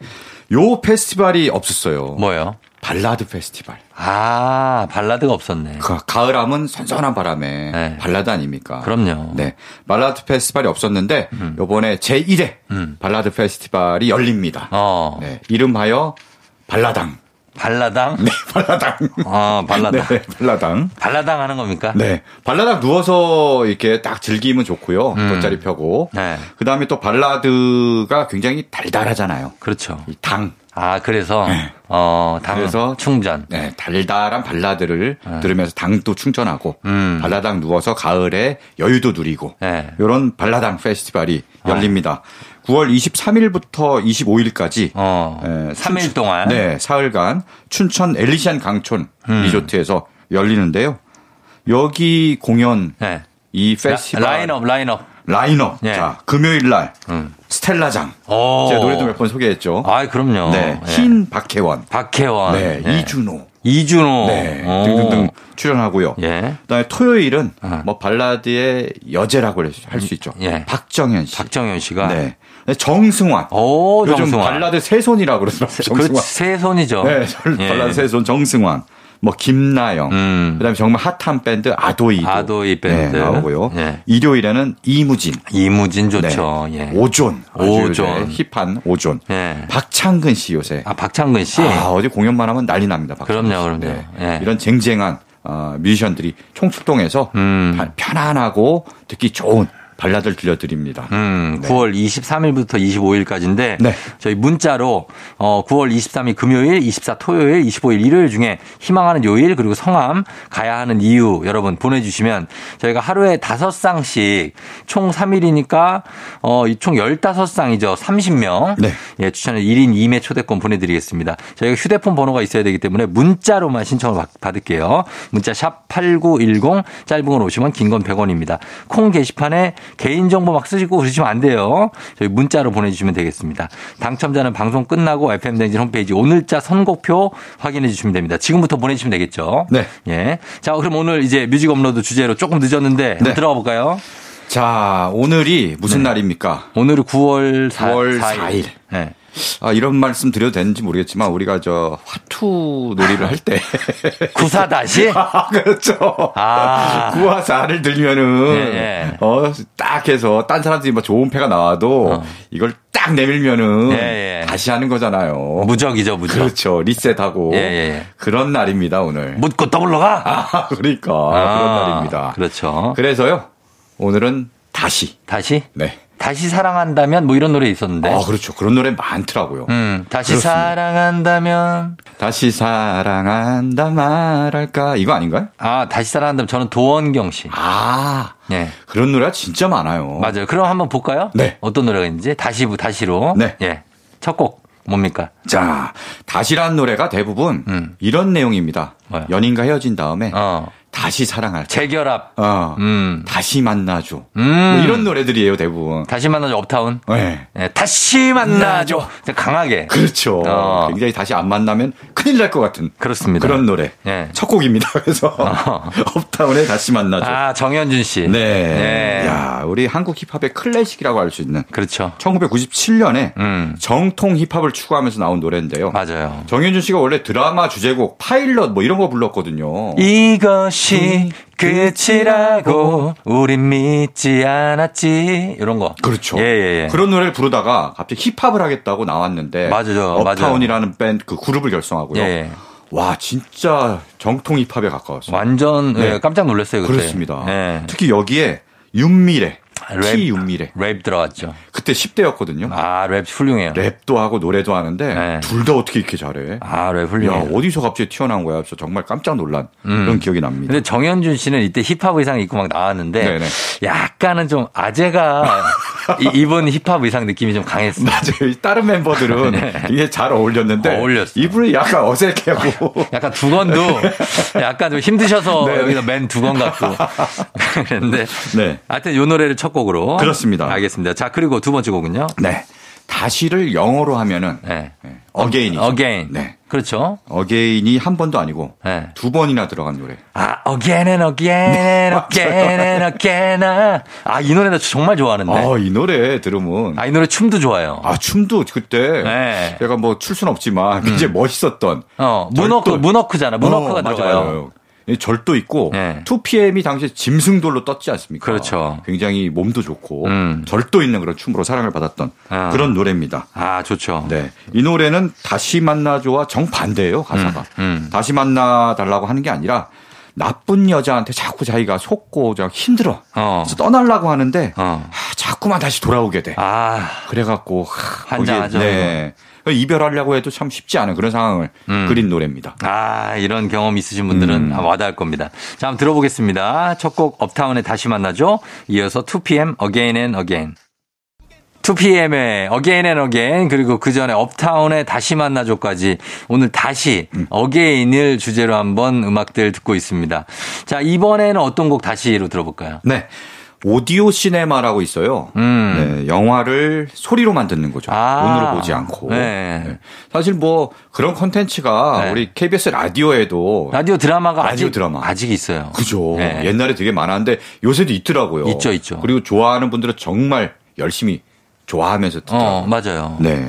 요 페스티벌이 없었어요. 뭐요? 발라드 페스티벌. 아, 발라드가 없었네. 그 가을하면 선선한 바람에 네. 발라드 아닙니까? 그럼요. 네. 발라드 페스티벌이 없었는데 요번에 제1회 음. 발라드 페스티벌이 열립니다. 어. 네. 이름하여 발라당. 발라당? 네, (laughs) 발라당. 아, 발라당. 네, 발라당. 발라당 하는 겁니까? 네. 발라당 누워서 이렇게 딱 즐기면 좋고요. 돗자리 펴고. 음. 네. 그 다음에 또 발라드가 굉장히 달달하잖아요. 그렇죠. 이 당. 아, 그래서 네. 어, 당 그래서 충전. 네, 달달한 발라드를 들으면서 당도 충전하고 네. 음. 발라당 누워서 가을에 여유도 누리고 네. 이런 발라당 페스티벌이 열립니다. 9월 23일부터 25일까지 어. 에, 3일 동안 네, 사흘간 춘천 엘리시안 강촌 음. 리조트에서 열리는데요. 여기 공연 네. 이 페스티벌 라인업 라인업. 라인업. 예. 자, 금요일 날 음. 스텔라장. 오. 제가 노래도 몇 번 소개했죠. 아, 그럼요. 네, 예. 흰 박혜원. 박혜원. 네, 예. 이준호. 이준호. 네, 오. 등등등 출연하고요. 예. 그다음에 토요일은 어. 뭐 발라드의 여제라고 할 수 있죠. 예. 박정현 씨. 박정현 씨가. 네. 정승환. 오, 요즘 정승환. 발라드 세손이라고 그러더라고요. 그렇지, 정승환. 세손이죠. 네, 예. 발라드 세손 정승환. 뭐 김나영. 음. 그다음에 정말 핫한 밴드 아도이. 아도이 밴드. 네, 나오고요. 예. 일요일에는 이무진. 이무진 네. 좋죠. 예. 오존. 오존. 힙한 오존. 예. 박창근 씨 요새. 아, 박창근 씨. 아, 어디 공연만 하면 난리 납니다. 박창근 그럼요, 씨. 그럼요. 예. 이런 쟁쟁한 어, 뮤지션들이 총출동해서 음. 바- 편안하고 듣기 좋은 발라드를 들려드립니다. 음, 네. 9월 23일부터 25일까지인데 네. 저희 문자로 어 9월 23일 금요일, 24 토요일, 25일 일요일 중에 희망하는 요일 그리고 성함 가야 하는 이유 여러분 보내 주시면 저희가 하루에 5쌍씩 총 3일이니까 어 총 15쌍이죠. 30명. 네. 예, 추천해 1인 2매 초대권 보내 드리겠습니다. 저희가 휴대폰 번호가 있어야 되기 때문에 문자로만 신청을 받- 받을게요. 문자 샵 8910 짧은 건 50원, 긴 건 100원입니다. 콩 게시판에 개인정보 막 쓰시고 그러시면 안 돼요. 저희 문자로 보내주시면 되겠습니다. 당첨자는 방송 끝나고 FM댕진 홈페이지 오늘자 선곡표 확인해 주시면 됩니다. 지금부터 보내주시면 되겠죠. 네. 예. 자, 그럼 오늘 이제 뮤직 업로드 주제로 조금 늦었는데 네. 들어가 볼까요? 자, 오늘이 무슨 날입니까? 오늘은 9월 4, 9월 4일. 4일. 네. 아, 이런 말씀 드려도 되는지 모르겠지만 우리가 저 화투 놀이를 할 때. (laughs) 구사 다시? (laughs) 아, 그렇죠. 아. 구화사를 들면은 예, 예. 어, 딱 해서 딴 사람들이 뭐 좋은 패가 나와도 어. 이걸 딱 내밀면은 예, 예. 다시 하는 거잖아요. 무적이죠, 무적. 그렇죠. 리셋하고 예, 예, 예. 그런 날입니다, 오늘. 묻고 떠올러 가? 아, 그러니까 아, 그런 날입니다. 그렇죠. 그래서요. 오늘은 다시. 다시? 네. 다시 사랑한다면 뭐 이런 노래 있었는데. 아, 그렇죠. 그런 노래 많더라고요. 음, 다시 그렇습니다. 사랑한다면. 다시 사랑한다 말할까? 이거 아닌가요? 아, 다시 사랑한다면 저는 도원경 씨. 아, 네. 그런 노래가 진짜 많아요. 맞아요. 그럼 한번 볼까요? 네. 어떤 노래가 있는지. 다시, 다시로. 네. 예. 첫 곡 뭡니까? 자, 다시란 노래가 대부분 음. 이런 내용입니다. 뭐야? 연인과 헤어진 다음에 어. 다시 사랑할 때. 재결합. 어. 음. 다시 만나줘. 음. 뭐 이런 노래들이에요, 대부분. 다시 만나죠, 업타운. 네. 예, 다시 만나죠. 강하게. 그렇죠. 어. 굉장히 다시 안 만나면 큰일 날 것 같은 그렇습니다. 그런 노래. 예. 첫 곡입니다. (laughs) 그래서 (laughs) 업타운에 다시 만나죠. 아, 정현준 씨. 네. 네. 야, 우리 한국 힙합의 클래식이라고 할수 있는 그렇죠. 1997년에 음. 정통 힙합을 추구하면서 나온 노래인데요. 맞아요. 정연준 씨가 원래 드라마 주제곡 파일럿 뭐 이런 거 불렀거든요. 이것이 끝이 끝이라고 우린 믿지 않았지 이런 거. 그렇죠. 예, 예, 예. 그런 노래를 부르다가 갑자기 힙합을 하겠다고 나왔는데 맞아요, 업타운이라는 밴드 그 그룹을 결성하고요. 예, 예. 와 진짜 정통 힙합에 가까웠어요. 완전 네. 예, 깜짝 놀랐어요 그때. 그렇습니다. 예. 특히 여기에 윤미래, 랩. T 윤미래 랩 들어갔죠. 그때 10대였거든요. 아 랩 훌륭해요. 랩도 하고 노래도 하는데 네. 둘다 어떻게 이렇게 잘해? 아랩야 훌륭해요. 어디서 갑자기 튀어나온 거야? 그래서 정말 깜짝 놀란 그런 기억이 납니다. 근데 정연준 씨는 이때 힙합 의상 입고 막 나왔는데 네네. 약간은 좀 아재가 (laughs) 이- 입은 힙합 의상 느낌이 좀 강했어요. 맞아요. 이 다른 멤버들은 (laughs) 이게 잘 어울렸는데 네. 어울렸어. 이분은 약간 어색해하고 (laughs) 약간 두건도 약간 좀 힘드셔서 네. 여기서 맨 두건 같고 그랬는데 네. 하여튼 요 노래를 첫곡 으로 그렇습니다. 알겠습니다. 자 그리고 두 번째 곡은요. 네. 다시를 영어로 하면은 네. again이죠. Again. 네. 그렇죠. again이 한 번도 아니고 네. 두 번이나 들어간 노래. 아, again and again and again and (laughs) again. 아, 이 노래 나 정말 좋아하는데. 아, 이 노래 들으면 아, 이 노래 춤도 좋아요. 아, 춤도 그때 네. 제가 뭐 출 수는 없지만 굉장히 멋있었던 어, 문워크, 절도- 문워크잖아. 문워크가 어, 들어가요. 맞아요. 이 절도 있고 네. 2PM이 당시에 짐승돌로 떴지 않습니까? 그렇죠. 굉장히 몸도 좋고 음. 절도 있는 그런 춤으로 사랑을 받았던 아. 그런 노래입니다. 아, 좋죠. 네. 이 노래는 다시 만나줘와 정반대예요, 가사가. 음, 음. 다시 만나 달라고 하는 게 아니라 나쁜 여자한테 자꾸 자기가 속고 자 힘들어. 어. 그래서 떠나려고 하는데 어. 아, 자꾸만 다시 돌아오게 돼. 아, 그래갖고 하, 환장하죠, 네. 이별하려고 해도 참 쉽지 않은 그런 상황을 음. 그린 노래입니다. 아, 이런 경험 있으신 분들은 음. 와닿을 겁니다. 자, 한번 들어보겠습니다. 첫 곡 업타운에 다시 만나죠. 이어서 2PM Again and Again. 2PM의 Again and Again 그리고 그 전에 업타운의 다시 만나줘까지 오늘 다시 음. Again을 주제로 한번 음악들 듣고 있습니다. 자, 이번에는 어떤 곡 다시로 들어볼까요? 네. 오디오 시네마라고 있어요. 음. 네, 영화를 소리로만 듣는 거죠. 아. 눈으로 보지 않고. 네. 네. 사실 뭐 그런 컨텐츠가 네. 우리 KBS 라디오에도 라디오 드라마가 라디오 아직 드라마. 아직 있어요. 그죠. 네. 옛날에 되게 많았는데 요새도 있더라고요. 있죠, 있죠. 그리고 좋아하는 분들은 정말 열심히 좋아하면서 듣더라고요. 어, 맞아요. 네.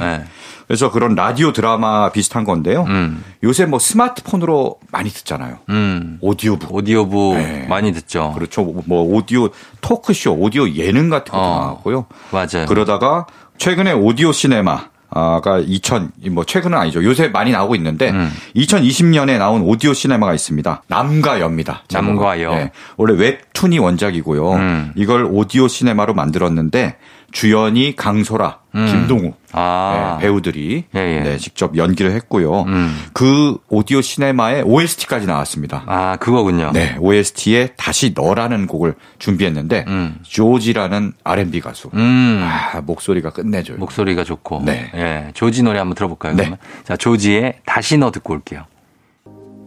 그래서 그런 라디오 드라마 비슷한 건데요. 음. 요새 뭐 스마트폰으로 많이 듣잖아요. 음. 오디오북. 오디오북 네. 많이 듣죠. 그렇죠. 뭐 오디오 토크쇼, 오디오 예능 같은 것도 어. 나왔고요. 맞아요. 그러다가 최근에 오디오 시네마가 2000, 뭐 최근은 아니죠. 요새 많이 나오고 있는데 음. 2020년에 나온 오디오 시네마가 있습니다. 남과 여입니다. 남과 여. 네. 원래 웹툰이 원작이고요. 음. 이걸 오디오 시네마로 만들었는데 주연이 강소라, 김동우 음. 아. 네, 배우들이 예, 예. 네, 직접 연기를 했고요. 음. 그 오디오 시네마에 OST까지 나왔습니다. 아, 그거군요. 네, OST에 다시 너라는 곡을 준비했는데 음. 조지라는 R&B 가수. 음. 아, 목소리가 끝내줘요. 목소리가 좋고. 네. 예. 조지 노래 한번 들어볼까요? 네. 그러면? 자, 조지의 다시 너 듣고 올게요.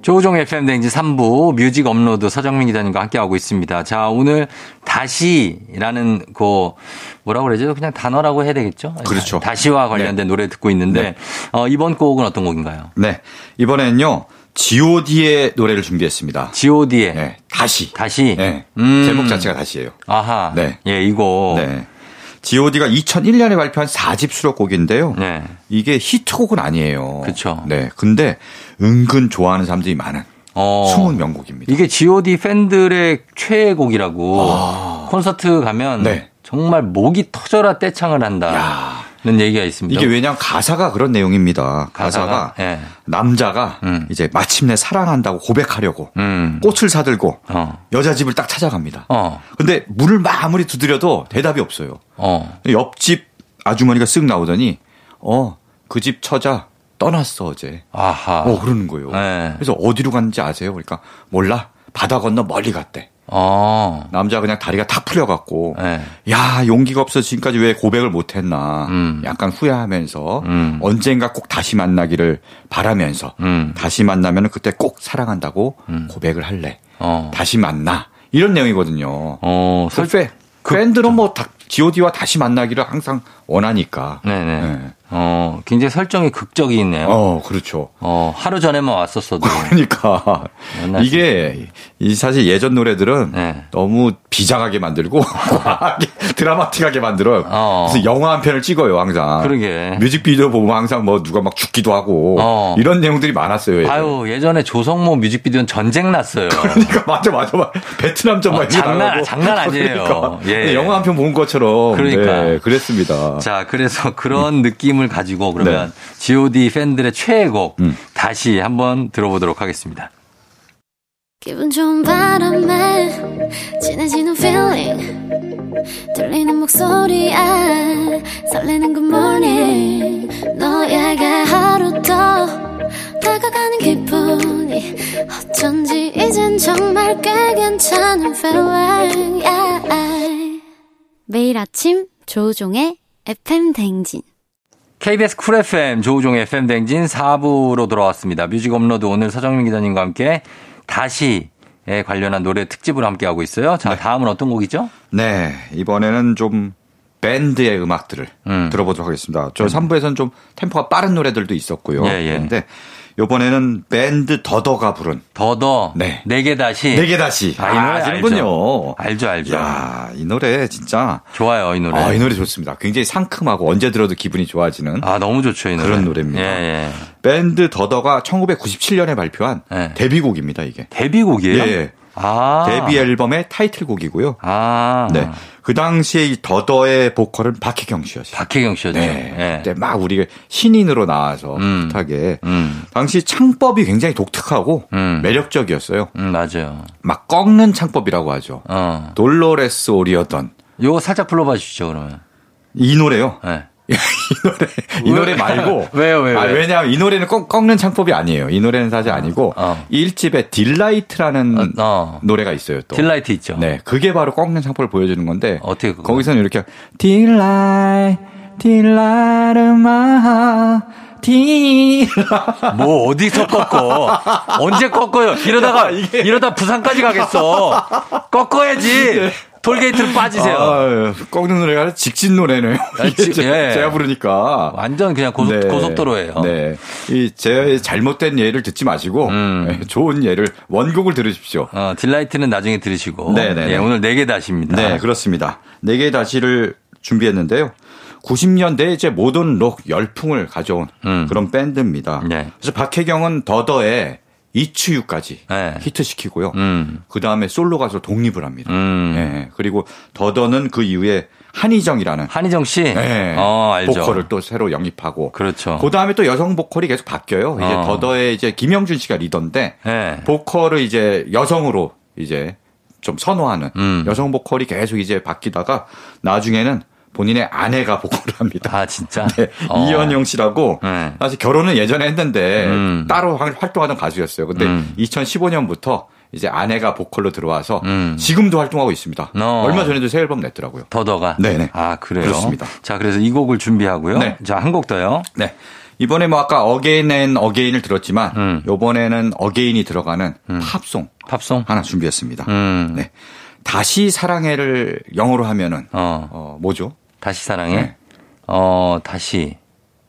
조종 FM 댕진 3부 뮤직 업로드 서정민 기자님과 함께하고 있습니다. 자, 오늘 다시라는 그 뭐라고 그러죠? 그냥 단어라고 해야 되겠죠? 그렇죠. 다시와 관련된 노래 듣고 있는데 네. 어, 이번 곡은 어떤 곡인가요? 네, 이번에는요 G.O.D의 노래를 준비했습니다. G.O.D의 네, 다시. 다시. 네, 음. 제목 자체가 다시예요. 아하. 네. 예, 이거. 네. G.O.D가 2001년에 발표한 4집 수록곡인데요. 네. 이게 히트곡은 아니에요. 그쵸. 네, 근데 은근 좋아하는 사람들이 많은 어. 숨은 명곡입니다. 이게 G.O.D 팬들의 최애곡이라고 콘서트 가면 아. 네. 정말 목이 터져라 떼창을 한다는 얘기가 있습니다. 이게 왜냐하면 가사가 그런 내용입니다. 가사가, 가사가, 예. 남자가 음. 이제 마침내 사랑한다고 고백하려고 음. 꽃을 사들고 어. 여자 집을 딱 찾아갑니다. 어. 근데 문을 막 아무리 두드려도 대답이 없어요. 어. 옆집 아주머니가 쓱 나오더니 어 그 집 처자 떠났어 어제. 아하. 어 그러는 거예요. 네. 그래서 어디로 갔는지 아세요? 그러니까 몰라. 바다 건너 멀리 갔대. 어. 남자 그냥 다리가 탁 풀려갖고 네. 야 용기가 없어 지금까지 왜 고백을 못했나 음. 약간 후회하면서 음. 언젠가 꼭 다시 만나기를 바라면서 음. 다시 만나면 그때 꼭 사랑한다고 음. 고백을 할래 어. 다시 만나 이런 내용이거든요. 어. 그 설- 팬, 팬들은 뭐 다 G.O.D와 다시 만나기를 항상 원하니까. 네네. 네. 어, 굉장히 설정이 극적이네요. 어, 그렇죠. 어, 하루 전에만 왔었어도. (laughs) 그러니까 이게 이 사실 예전 노래들은 네. 너무 비장하게 만들고 (laughs) 과하게 드라마틱하게 만들어요. 어. 그래서 영화 한 편을 찍어요 항상. 그러게. 뮤직비디오 보면 항상 뭐 누가 막 죽기도 하고 어. 이런 내용들이 많았어요. 예전에. 아유, 예전에 조성모 뮤직비디오는 전쟁 났어요. (laughs) 그러니까 맞아 맞아 맞아. 베트남 전막 어, 장난- 나가고. 장난 아니에요. 그러니까. 예. 영화 한 편 본 것처럼. 그러니까. 네, 그랬습니다. 자, 그래서 그런 느낌을 가지고 그러면 GOD 팬들의 최애곡 음. 다시 한번 들어보도록 하겠습니다. 기분 좋은 바람에 진해지는 feeling 들리는 목소리에 설레는 good morning 너에게 하루 더 다가가는 기분이 어쩐지 이젠 정말 꽤 괜찮은 feeling yeah. 매일 아침 조종의 FM 댕진 KBS 쿨 FM 조우종의 FM 댕진 4부로 돌아왔습니다. 뮤직 업로드 오늘 서정민 기자님과 함께 다시 에 관련한 노래 특집을 함께 하고 있어요. 자, 다음은 어떤 곡이죠? 네, 이번에는 좀 밴드의 음악들을 음. 들어보도록 하겠습니다. 저 3부에서는 좀 템포가 빠른 노래들도 있었고요. 예, 예. 그런데 이번에는 밴드 더더가 부른 더더 네. 네개 다시 내게 다시 아, 이 노래 아시는군요. 알죠, 알죠. 야, 이 노래 진짜 좋아요, 이 노래. 아, 이 노래 좋습니다. 굉장히 상큼하고 언제 들어도 기분이 좋아지는 아, 너무 좋죠, 이 노래. 그런 노래입니다. 예, 예. 밴드 더더가 1997년에 발표한 네. 데뷔곡입니다, 이게. 데뷔곡이에요? 예, 예. 아. 데뷔 앨범의 타이틀곡이고요. 아. 네. 그 당시에 이 더더의 보컬은 박혜경 씨였어요. 박혜경 씨였죠. 네. 예. 그때 막 우리가 신인으로 나와서 음. 풋하게 음. 당시 창법이 굉장히 독특하고 음. 매력적이었어요. 음, 맞아요. 막 꺾는 창법이라고 하죠. 어. 돌로레스 오리어던 요거 살짝 불러봐 주시죠, 그러면. 이 노래요. 네. (laughs) 이 노래 이 노래 말고 (laughs) 왜요, 왜요, 아? 왜냐하면 이 노래는 꺾, 꺾는 창법이 아니에요. 이 노래는 사실 아니고 어. 이 1집에 Delight라는 어, 어. 노래가 있어요. 또. Delight 있죠. 네, 그게 바로 꺾는 창법을 보여주는 건데 어떻게 그거? 거기서는 이렇게 딜라이 딜라르마 딜뭐 어디서 꺾어? 언제 꺾어요? 이러다가 (laughs) 이러다 부산까지 가겠어. 꺾어야지. 톨게이트로 빠지세요. 아, 꺾는 노래가 직진 노래네요. 아, 지- 제- 예. 제가 부르니까. 완전 그냥 고속, 네. 고속도로예요. 네. 이, 제 잘못된 예를 듣지 마시고, 음. 네, 좋은 예를, 원곡을 들으십시오. 어, 딜라이트는 나중에 들으시고. 네네네. 예, 오늘 네 개 다시입니다. 네, 그렇습니다. 네 개의 다시를 준비했는데요. 90년대 이제 모던 록 열풍을 가져온 음. 그런 밴드입니다. 네. 그래서 박혜경은 더더의 이추유까지 네. 히트시키고요. 음. 그 다음에 솔로 가수 독립을 합니다. 음. 네. 그리고 더더는 그 이후에 한희정이라는 한희정 씨? 네. 어, 알죠. 보컬을 또 새로 영입하고. 그렇죠. 그 다음에 또 여성 보컬이 계속 바뀌어요. 이제 어. 더더의 이제 김영준 씨가 리더인데 네. 보컬을 이제 여성으로 이제 좀 선호하는 음. 여성 보컬이 계속 이제 바뀌다가 나중에는 본인의 아내가 보컬을 합니다. 아, 진짜? (laughs) 네, 어. 이현영 씨라고 네. 사실 결혼은 예전에 했는데 음. 따로 활- 활동하던 가수였어요. 근데 음. 2015년부터 이제 아내가 보컬로 들어와서 음. 지금도 활동하고 있습니다. 어. 얼마 전에도 새 앨범 냈더라고요. 더더가? 네네. 아, 그래요? 그렇습니다. 자, 그래서 이 곡을 준비하고요. 네. 자, 한 곡 더요. 네. 이번에 뭐 아까 Again and Again을 들었지만 음. 요번에는 again이 들어가는 팝송 팝송? 하나 준비했습니다. 음. 네. 다시 사랑해를 영어로 하면은 어. 어, 뭐죠? 다시 사랑해? 네. 어, 다시.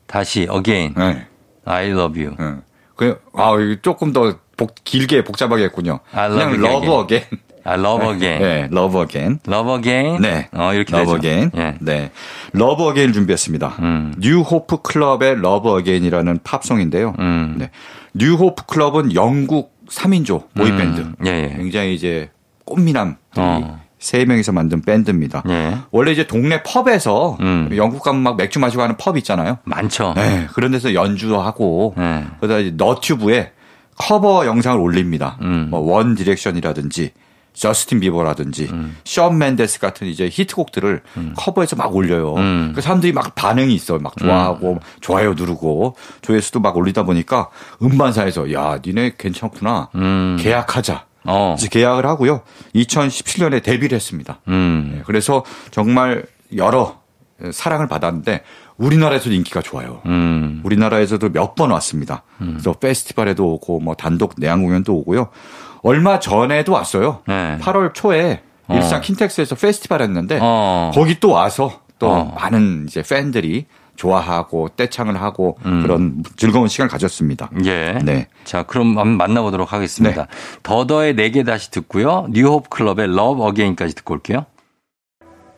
다시, again. 네. I love you. 네. 그, 아, 이거 조금 더 복, 길게 복잡하게 했군요. I love 그냥 love again. I love again. 네, love again. love again. 네. 어, 이렇게 love 되죠. again. 예. 네. love again을 준비했습니다. 음. New Hope Club의 love again이라는 팝송인데요. 음. 네. New Hope Club은 영국 3인조 보이밴드. 음. 예, 예. 굉장히 이제 꽃미남 어. 세 명이서 만든 밴드입니다. 예. 원래 이제 동네 펍에서 음. 영국 가면 막 맥주 마시고 하는 펍 있잖아요. 많죠. 네, 그런 데서 연주하고 네. 그러다 이제 너튜브에 커버 영상을 올립니다. 음. 뭐 One Direction이라든지 저스틴 비버라든지 션 멘데스 같은 이제 히트곡들을 커버해서 막 올려요. 음. 그 사람들이 막 반응이 있어. 막 좋아하고 좋아요 누르고 조회수도 막 올리다 보니까 음반사에서 야 니네 괜찮구나 음. 계약하자. 어. 계약을 하고요. 2017년에 데뷔를 했습니다. 음. 네, 그래서 정말 여러 사랑을 받았는데 우리나라에서도 인기가 좋아요. 음. 우리나라에서도 몇 번 왔습니다. 그래서 페스티벌에도 오고 뭐 단독 내한 공연도 오고요. 얼마 전에도 왔어요. 네. 8월 초에 어. 일산 킨텍스에서 페스티벌 했는데 어. 거기 또 와서 또 어. 많은 이제 팬들이 좋아하고 떼창을 하고 그런 즐거운 시간을 가졌습니다. 예. 네. 자, 그럼 한번 만나보도록 하겠습니다. 더더의 내게 다시 듣고요. New Hope Club의 Love Again까지 듣고 올게요.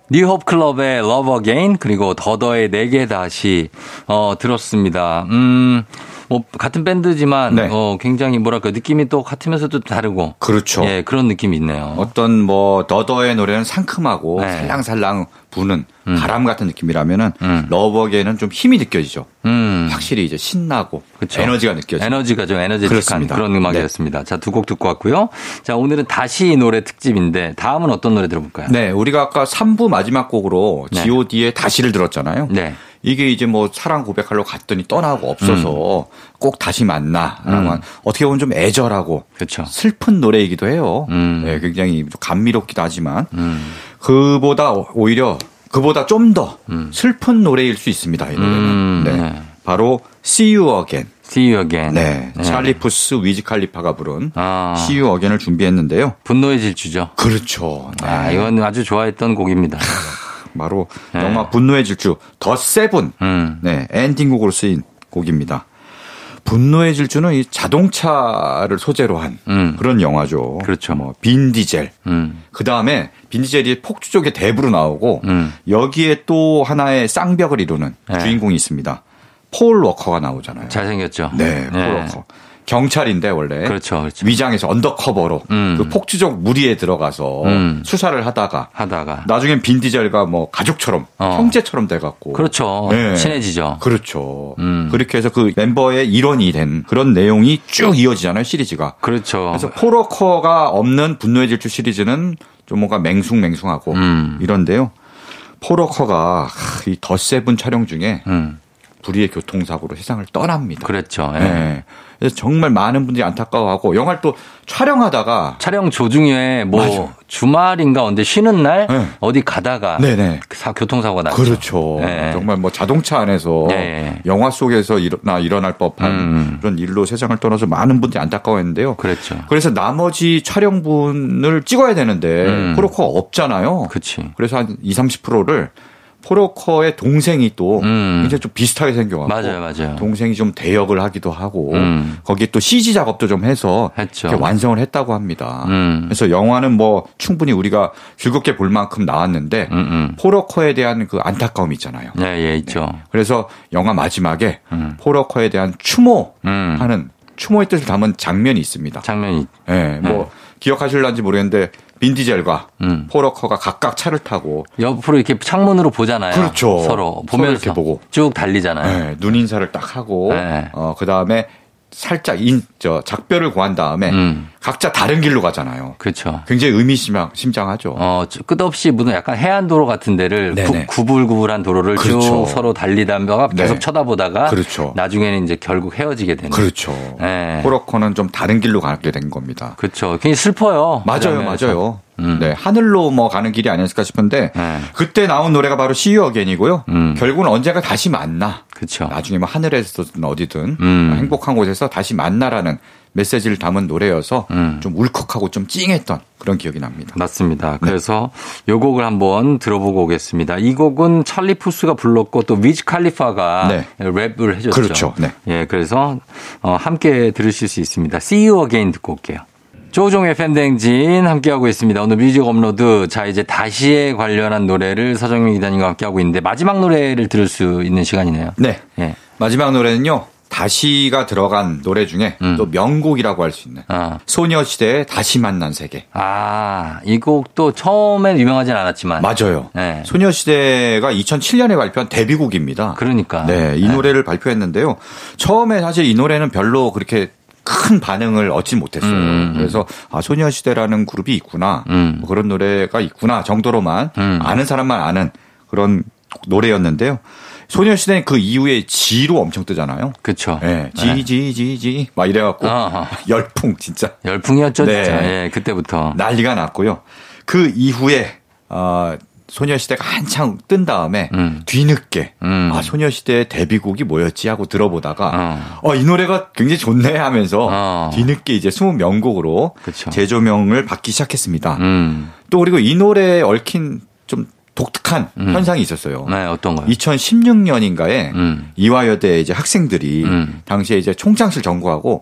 New Hope Club의 Love Again 그리고 더더의 내게 다시 어 들었습니다. 음. 뭐 같은 밴드지만 네. 어 굉장히 뭐랄까 느낌이 또 같으면서도 다르고 그렇죠. 예, 그런 느낌이 있네요. 어떤 뭐 더더의 노래는 상큼하고 네. 살랑살랑 부는 바람 같은 느낌이라면은 음. 러버게는 좀 힘이 느껴지죠. 음. 확실히 이제 신나고 그쵸. 에너지가 느껴지죠. 에너지가 좀 에너지틱한. 그런 음악이었습니다. 자, 두 곡 듣고 왔고요. 자, 오늘은 다시 이 노래 특집인데 다음은 어떤 노래 들어볼까요? 네, 우리가 아까 3부 마지막 곡으로 네. G.O.D의 다시를 들었잖아요. 네. 이게 이제 뭐 사랑 고백하러 갔더니 떠나고 없어서 꼭 다시 만나라고 음. 한 어떻게 보면 좀 애절하고 그렇죠. 슬픈 노래이기도 해요. 음. 네, 굉장히 감미롭기도 하지만 음. 그보다 오히려 그보다 좀 더 슬픈 노래일 수 있습니다. 이 노래는. 음, 네. 네. 바로 See You Again. See you again. 네. 찰리 푸스 위즈 칼리파가 부른 아. See You Again을 준비했는데요. 분노의 질주죠. 그렇죠. 네. 아, 이건 아주 좋아했던 곡입니다. (laughs) 바로 네. 영화 분노의 질주 The Seven 음. 네 엔딩곡으로 쓰인 곡입니다. 분노의 질주는 이 자동차를 소재로 한 음. 그런 영화죠. 그렇죠. 뭐 빈 디젤. 음. 그 다음에 빈 디젤이 폭주족의 대부로 나오고 음. 여기에 또 하나의 쌍벽을 이루는 네. 주인공이 있습니다. 폴 워커가 나오잖아요. 잘생겼죠. 네, 폴 워커. 경찰인데 원래 그렇죠, 그렇죠. 위장해서 undercover로 음. 그 폭주족 무리에 들어가서 음. 수사를 하다가 하다가. 나중엔 빈 디젤과 뭐 가족처럼 어. 형제처럼 돼갖고 그렇죠. 네. 친해지죠. 그렇죠. 음. 그렇게 해서 그 멤버의 일원이 된 그런 내용이 쭉 이어지잖아요 시리즈가. 그렇죠. 그래서 폴 워커가 없는 분노의 질주 시리즈는 좀 뭔가 맹숭맹숭하고 음. 이런데요. 포로커가 이 더 세븐 촬영 중에 음. 불의의 교통사고로 세상을 떠납니다. 그랬죠. 예. 네. 그래서 정말 많은 분들이 안타까워하고 영화를 또 촬영하다가 촬영 조중에 뭐 맞아요. 주말인가 언제 쉬는 날 네. 어디 가다가 네네. 사- 교통사고가 났죠. 그렇죠. 네. 정말 뭐 자동차 안에서 네. 영화 속에서 일어나 일어날 법한 음. 그런 일로 세상을 떠나서 많은 분들이 안타까워했는데요. 그랬죠. 그래서 나머지 촬영분을 찍어야 되는데 음. 포로커가 없잖아요. 그치. 그래서 한 2, 30%를 포로커의 동생이 또 음. 굉장히 좀 비슷하게 생겨갖고 맞아요, 맞아요. 동생이 좀 대역을 하기도 하고 음. 거기에 또 CG 작업도 좀 해서 완성을 했다고 합니다. 음. 그래서 영화는 뭐 충분히 우리가 즐겁게 볼 만큼 나왔는데 음, 음. 포로커에 대한 그 안타까움이 있잖아요. 예, 예, 있죠. 그래서 영화 마지막에 음. 포로커에 대한 추모하는 음. 추모의 뜻을 담은 장면이 있습니다. 장면이. 예, 뭐 기억하실런지 모르겠는데 빈 디젤과 음. 포로커가 각각 차를 타고 옆으로 이렇게 창문으로 보잖아요. 그렇죠. 서로 서로 보면서 이렇게 보고. 쭉 달리잖아요. 예, 눈 인사를 딱 하고 네. 어 그다음에 살짝 인 저 작별을 고한 다음에 음. 각자 다른 길로 가잖아요. 그렇죠. 굉장히 의미심장하죠. 어, 저- 끝없이 무슨 약간 해안도로 같은 데를 네네. 구, 불구불한 도로를 그렇죠. 쭉 서로 달리다가 계속 네. 쳐다보다가 그렇죠. 나중에는 이제 결국 헤어지게 되는. 그렇죠. 네. 포로커는 좀 다른 길로 가게 된 겁니다. 그렇죠. 굉장히 슬퍼요. 그 맞아요. 맞아요. 음. 네, 하늘로 뭐 가는 길이 아니었을까 싶은데 네. 그때 나온 노래가 바로 See You Again이고요. 음. 결국은 언젠가 다시 만나. 그렇죠. 나중에 뭐 하늘에서든 어디든 음. 행복한 곳에서 다시 만나라는 메시지를 담은 노래여서 음. 좀 울컥하고 좀 찡했던 그런 기억이 납니다. 맞습니다. 그래서 요 곡을 한번 들어보고 오겠습니다. 이 곡은 찰리 푸스가 불렀고 또 위즈 칼리파가 네. 랩을 해줬죠. 그렇죠. 네. 예, 그래서 어, 함께 들으실 수 있습니다. See You Again 듣고 올게요. 조종의 팬댕진 함께하고 있습니다. 오늘 뮤직 업로드. 자, 이제 다시에 관련한 노래를 서정민 기자님과 함께하고 있는데 마지막 노래를 들을 수 있는 시간이네요. 네. 예. 마지막 노래는요. 다시가 들어간 노래 중에 음. 또 명곡이라고 할 수 있는 아, 소녀시대의 다시 만난 세계. 아, 이 곡도 처음엔 유명하진 않았지만. 맞아요. 네. 소녀시대가 2007년에 발표한 데뷔곡입니다. 그러니까. 네, 이 노래를 발표했는데요. 처음에 사실 이 노래는 별로 그렇게 큰 반응을 얻지 못했어요. 음, 음. 그래서 아 소녀시대라는 그룹이 있구나, 음. 뭐 그런 노래가 있구나 정도로만 음. 아는 사람만 아는 그런 노래였는데요. 소녀시대는 그 이후에 지로 엄청 뜨잖아요. 그쵸. 네, 지지지지 막 이래갖고 어허. 열풍 진짜 열풍이었죠, 네. 진짜. 예, 그때부터. 난리가 났고요. 그 이후에 어, 소녀시대가 한창 뜬 다음에 음. 뒤늦게 음. 아 소녀시대의 데뷔곡이 뭐였지 하고 들어보다가 어. 어이 노래가 굉장히 좋네 하면서 어. 뒤늦게 이제 20명곡으로 그쵸. 재조명을 받기 시작했습니다. 음. 또 그리고 이 노래에 얽힌 좀 독특한 음. 현상이 있었어요. 네, 어떤 거요? 2016년인가에 음. 이화여대 이제 학생들이 음. 당시에 이제 총장실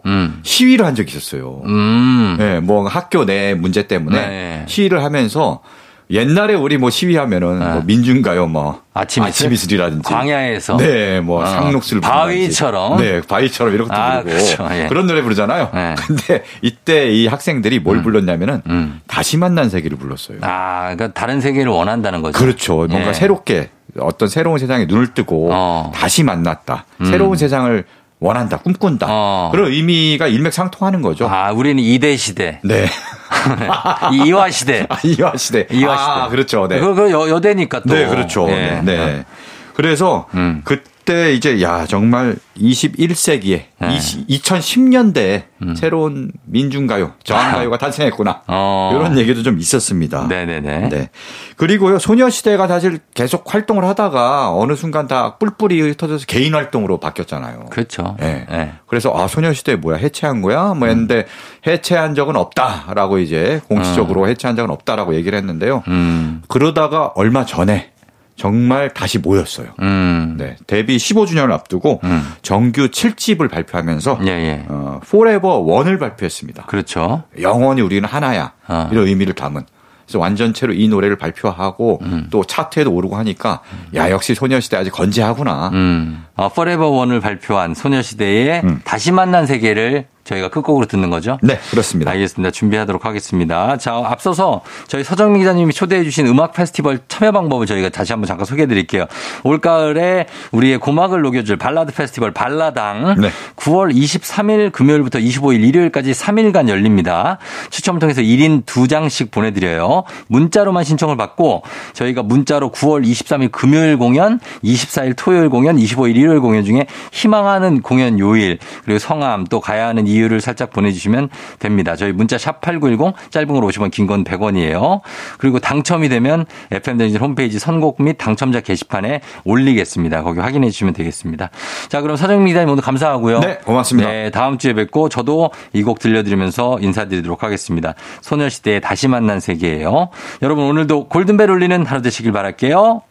음. 시위를 한 적이 있었어요. 음. 네, 뭐 학교 내 문제 때문에 네. 시위를 하면서 옛날에 우리 뭐 시위하면은 네. 뭐 민중가요 뭐 아침 이슬? 이슬이라든지 광야에서. 네, 뭐 어. 상록수를 바위처럼? 네, 바위처럼 이런 것도 아, 부르고 그렇죠. 예. 그런 노래 부르잖아요. 네. (laughs) 근데 이때 이 학생들이 뭘 불렀냐면은 음. 다시 만난 세계를 불렀어요. 아, 그러니까 다른 세계를 원한다는 거죠. 그렇죠. 뭔가 예. 새롭게 어떤 새로운 세상에 눈을 뜨고 어. 다시 만났다. 새로운 세상을 원한다, 꿈꾼다. 어. 그런 의미가 일맥상통하는 거죠. 아, 우리는 이대 시대, 네. (laughs) 이화 시대. 아, 이화 시대. 이화 시대. 아, 그렇죠. 네. 그거 그 여, 여대니까 또. 네, 그렇죠. 예. 네. 네. 그래서 음. 그 때 이제 야 정말 21세기에 네. 2010년대에 새로운 민중가요, 저항가요가 탄생했구나. 음. 어. 이런 얘기도 좀 있었습니다. 네네네. 네. 그리고요, 소녀시대가 사실 계속 활동을 하다가 어느 순간 다 뿔뿔이 흩어져서 개인 활동으로 바뀌었잖아요. 그렇죠. 예. 예. 그래서 아 소녀시대 뭐야 해체한 거야? 뭐 했는데 해체한 적은 없다라고 이제 공식적으로 해체한 적은 없다라고 얘기를 했는데요. 음. 그러다가 얼마 전에 정말 다시 모였어요. 음. 네, 데뷔 15주년을 앞두고 음. 정규 7집을 발표하면서 예, 예. 어, Forever One을 발표했습니다. 그렇죠. 영원히 우리는 하나야 어. 이런 의미를 담은 그래서 완전체로 이 노래를 발표하고 음. 또 차트에도 오르고 하니까 야 역시 소녀시대 아직 건재하구나. 음. 어, Forever One을 발표한 소녀시대의 음. 다시 만난 세계를 저희가 끝곡으로 듣는 거죠? 네 그렇습니다. 알겠습니다. 준비하도록 하겠습니다. 자, 앞서서 저희 서정민 기자님이 초대해 주신 음악 페스티벌 참여 방법을 저희가 다시 한번 잠깐 소개해 드릴게요. 올가을에 우리의 고막을 녹여줄 발라드 페스티벌 발라당 네. 9월 23일 금요일부터 25일 일요일까지 3일간 열립니다. 추첨을 통해서 1인 2장씩 보내드려요. 문자로만 신청을 받고 저희가 문자로 9월 23일 금요일 공연, 24일 토요일 공연, 25일 일요일 공연 중에 희망하는 공연 요일 그리고 성함 또 가야 하는 이유를 살짝 보내주시면 됩니다. 저희 문자 샵 8910 짧은 걸 50원 긴 건 100원이에요. 그리고 당첨이 되면 FM대행진 홈페이지 선곡 및 당첨자 게시판에 올리겠습니다. 거기 확인해 주시면 되겠습니다. 자 그럼 서정민 기자님 오늘 감사하고요. 네, 고맙습니다. 네, 다음 주에 뵙고 저도 이 곡 들려드리면서 인사드리도록 하겠습니다. 소녀시대의 다시 만난 세계예요. 여러분 오늘도 골든벨 울리는 하루 되시길 바랄게요.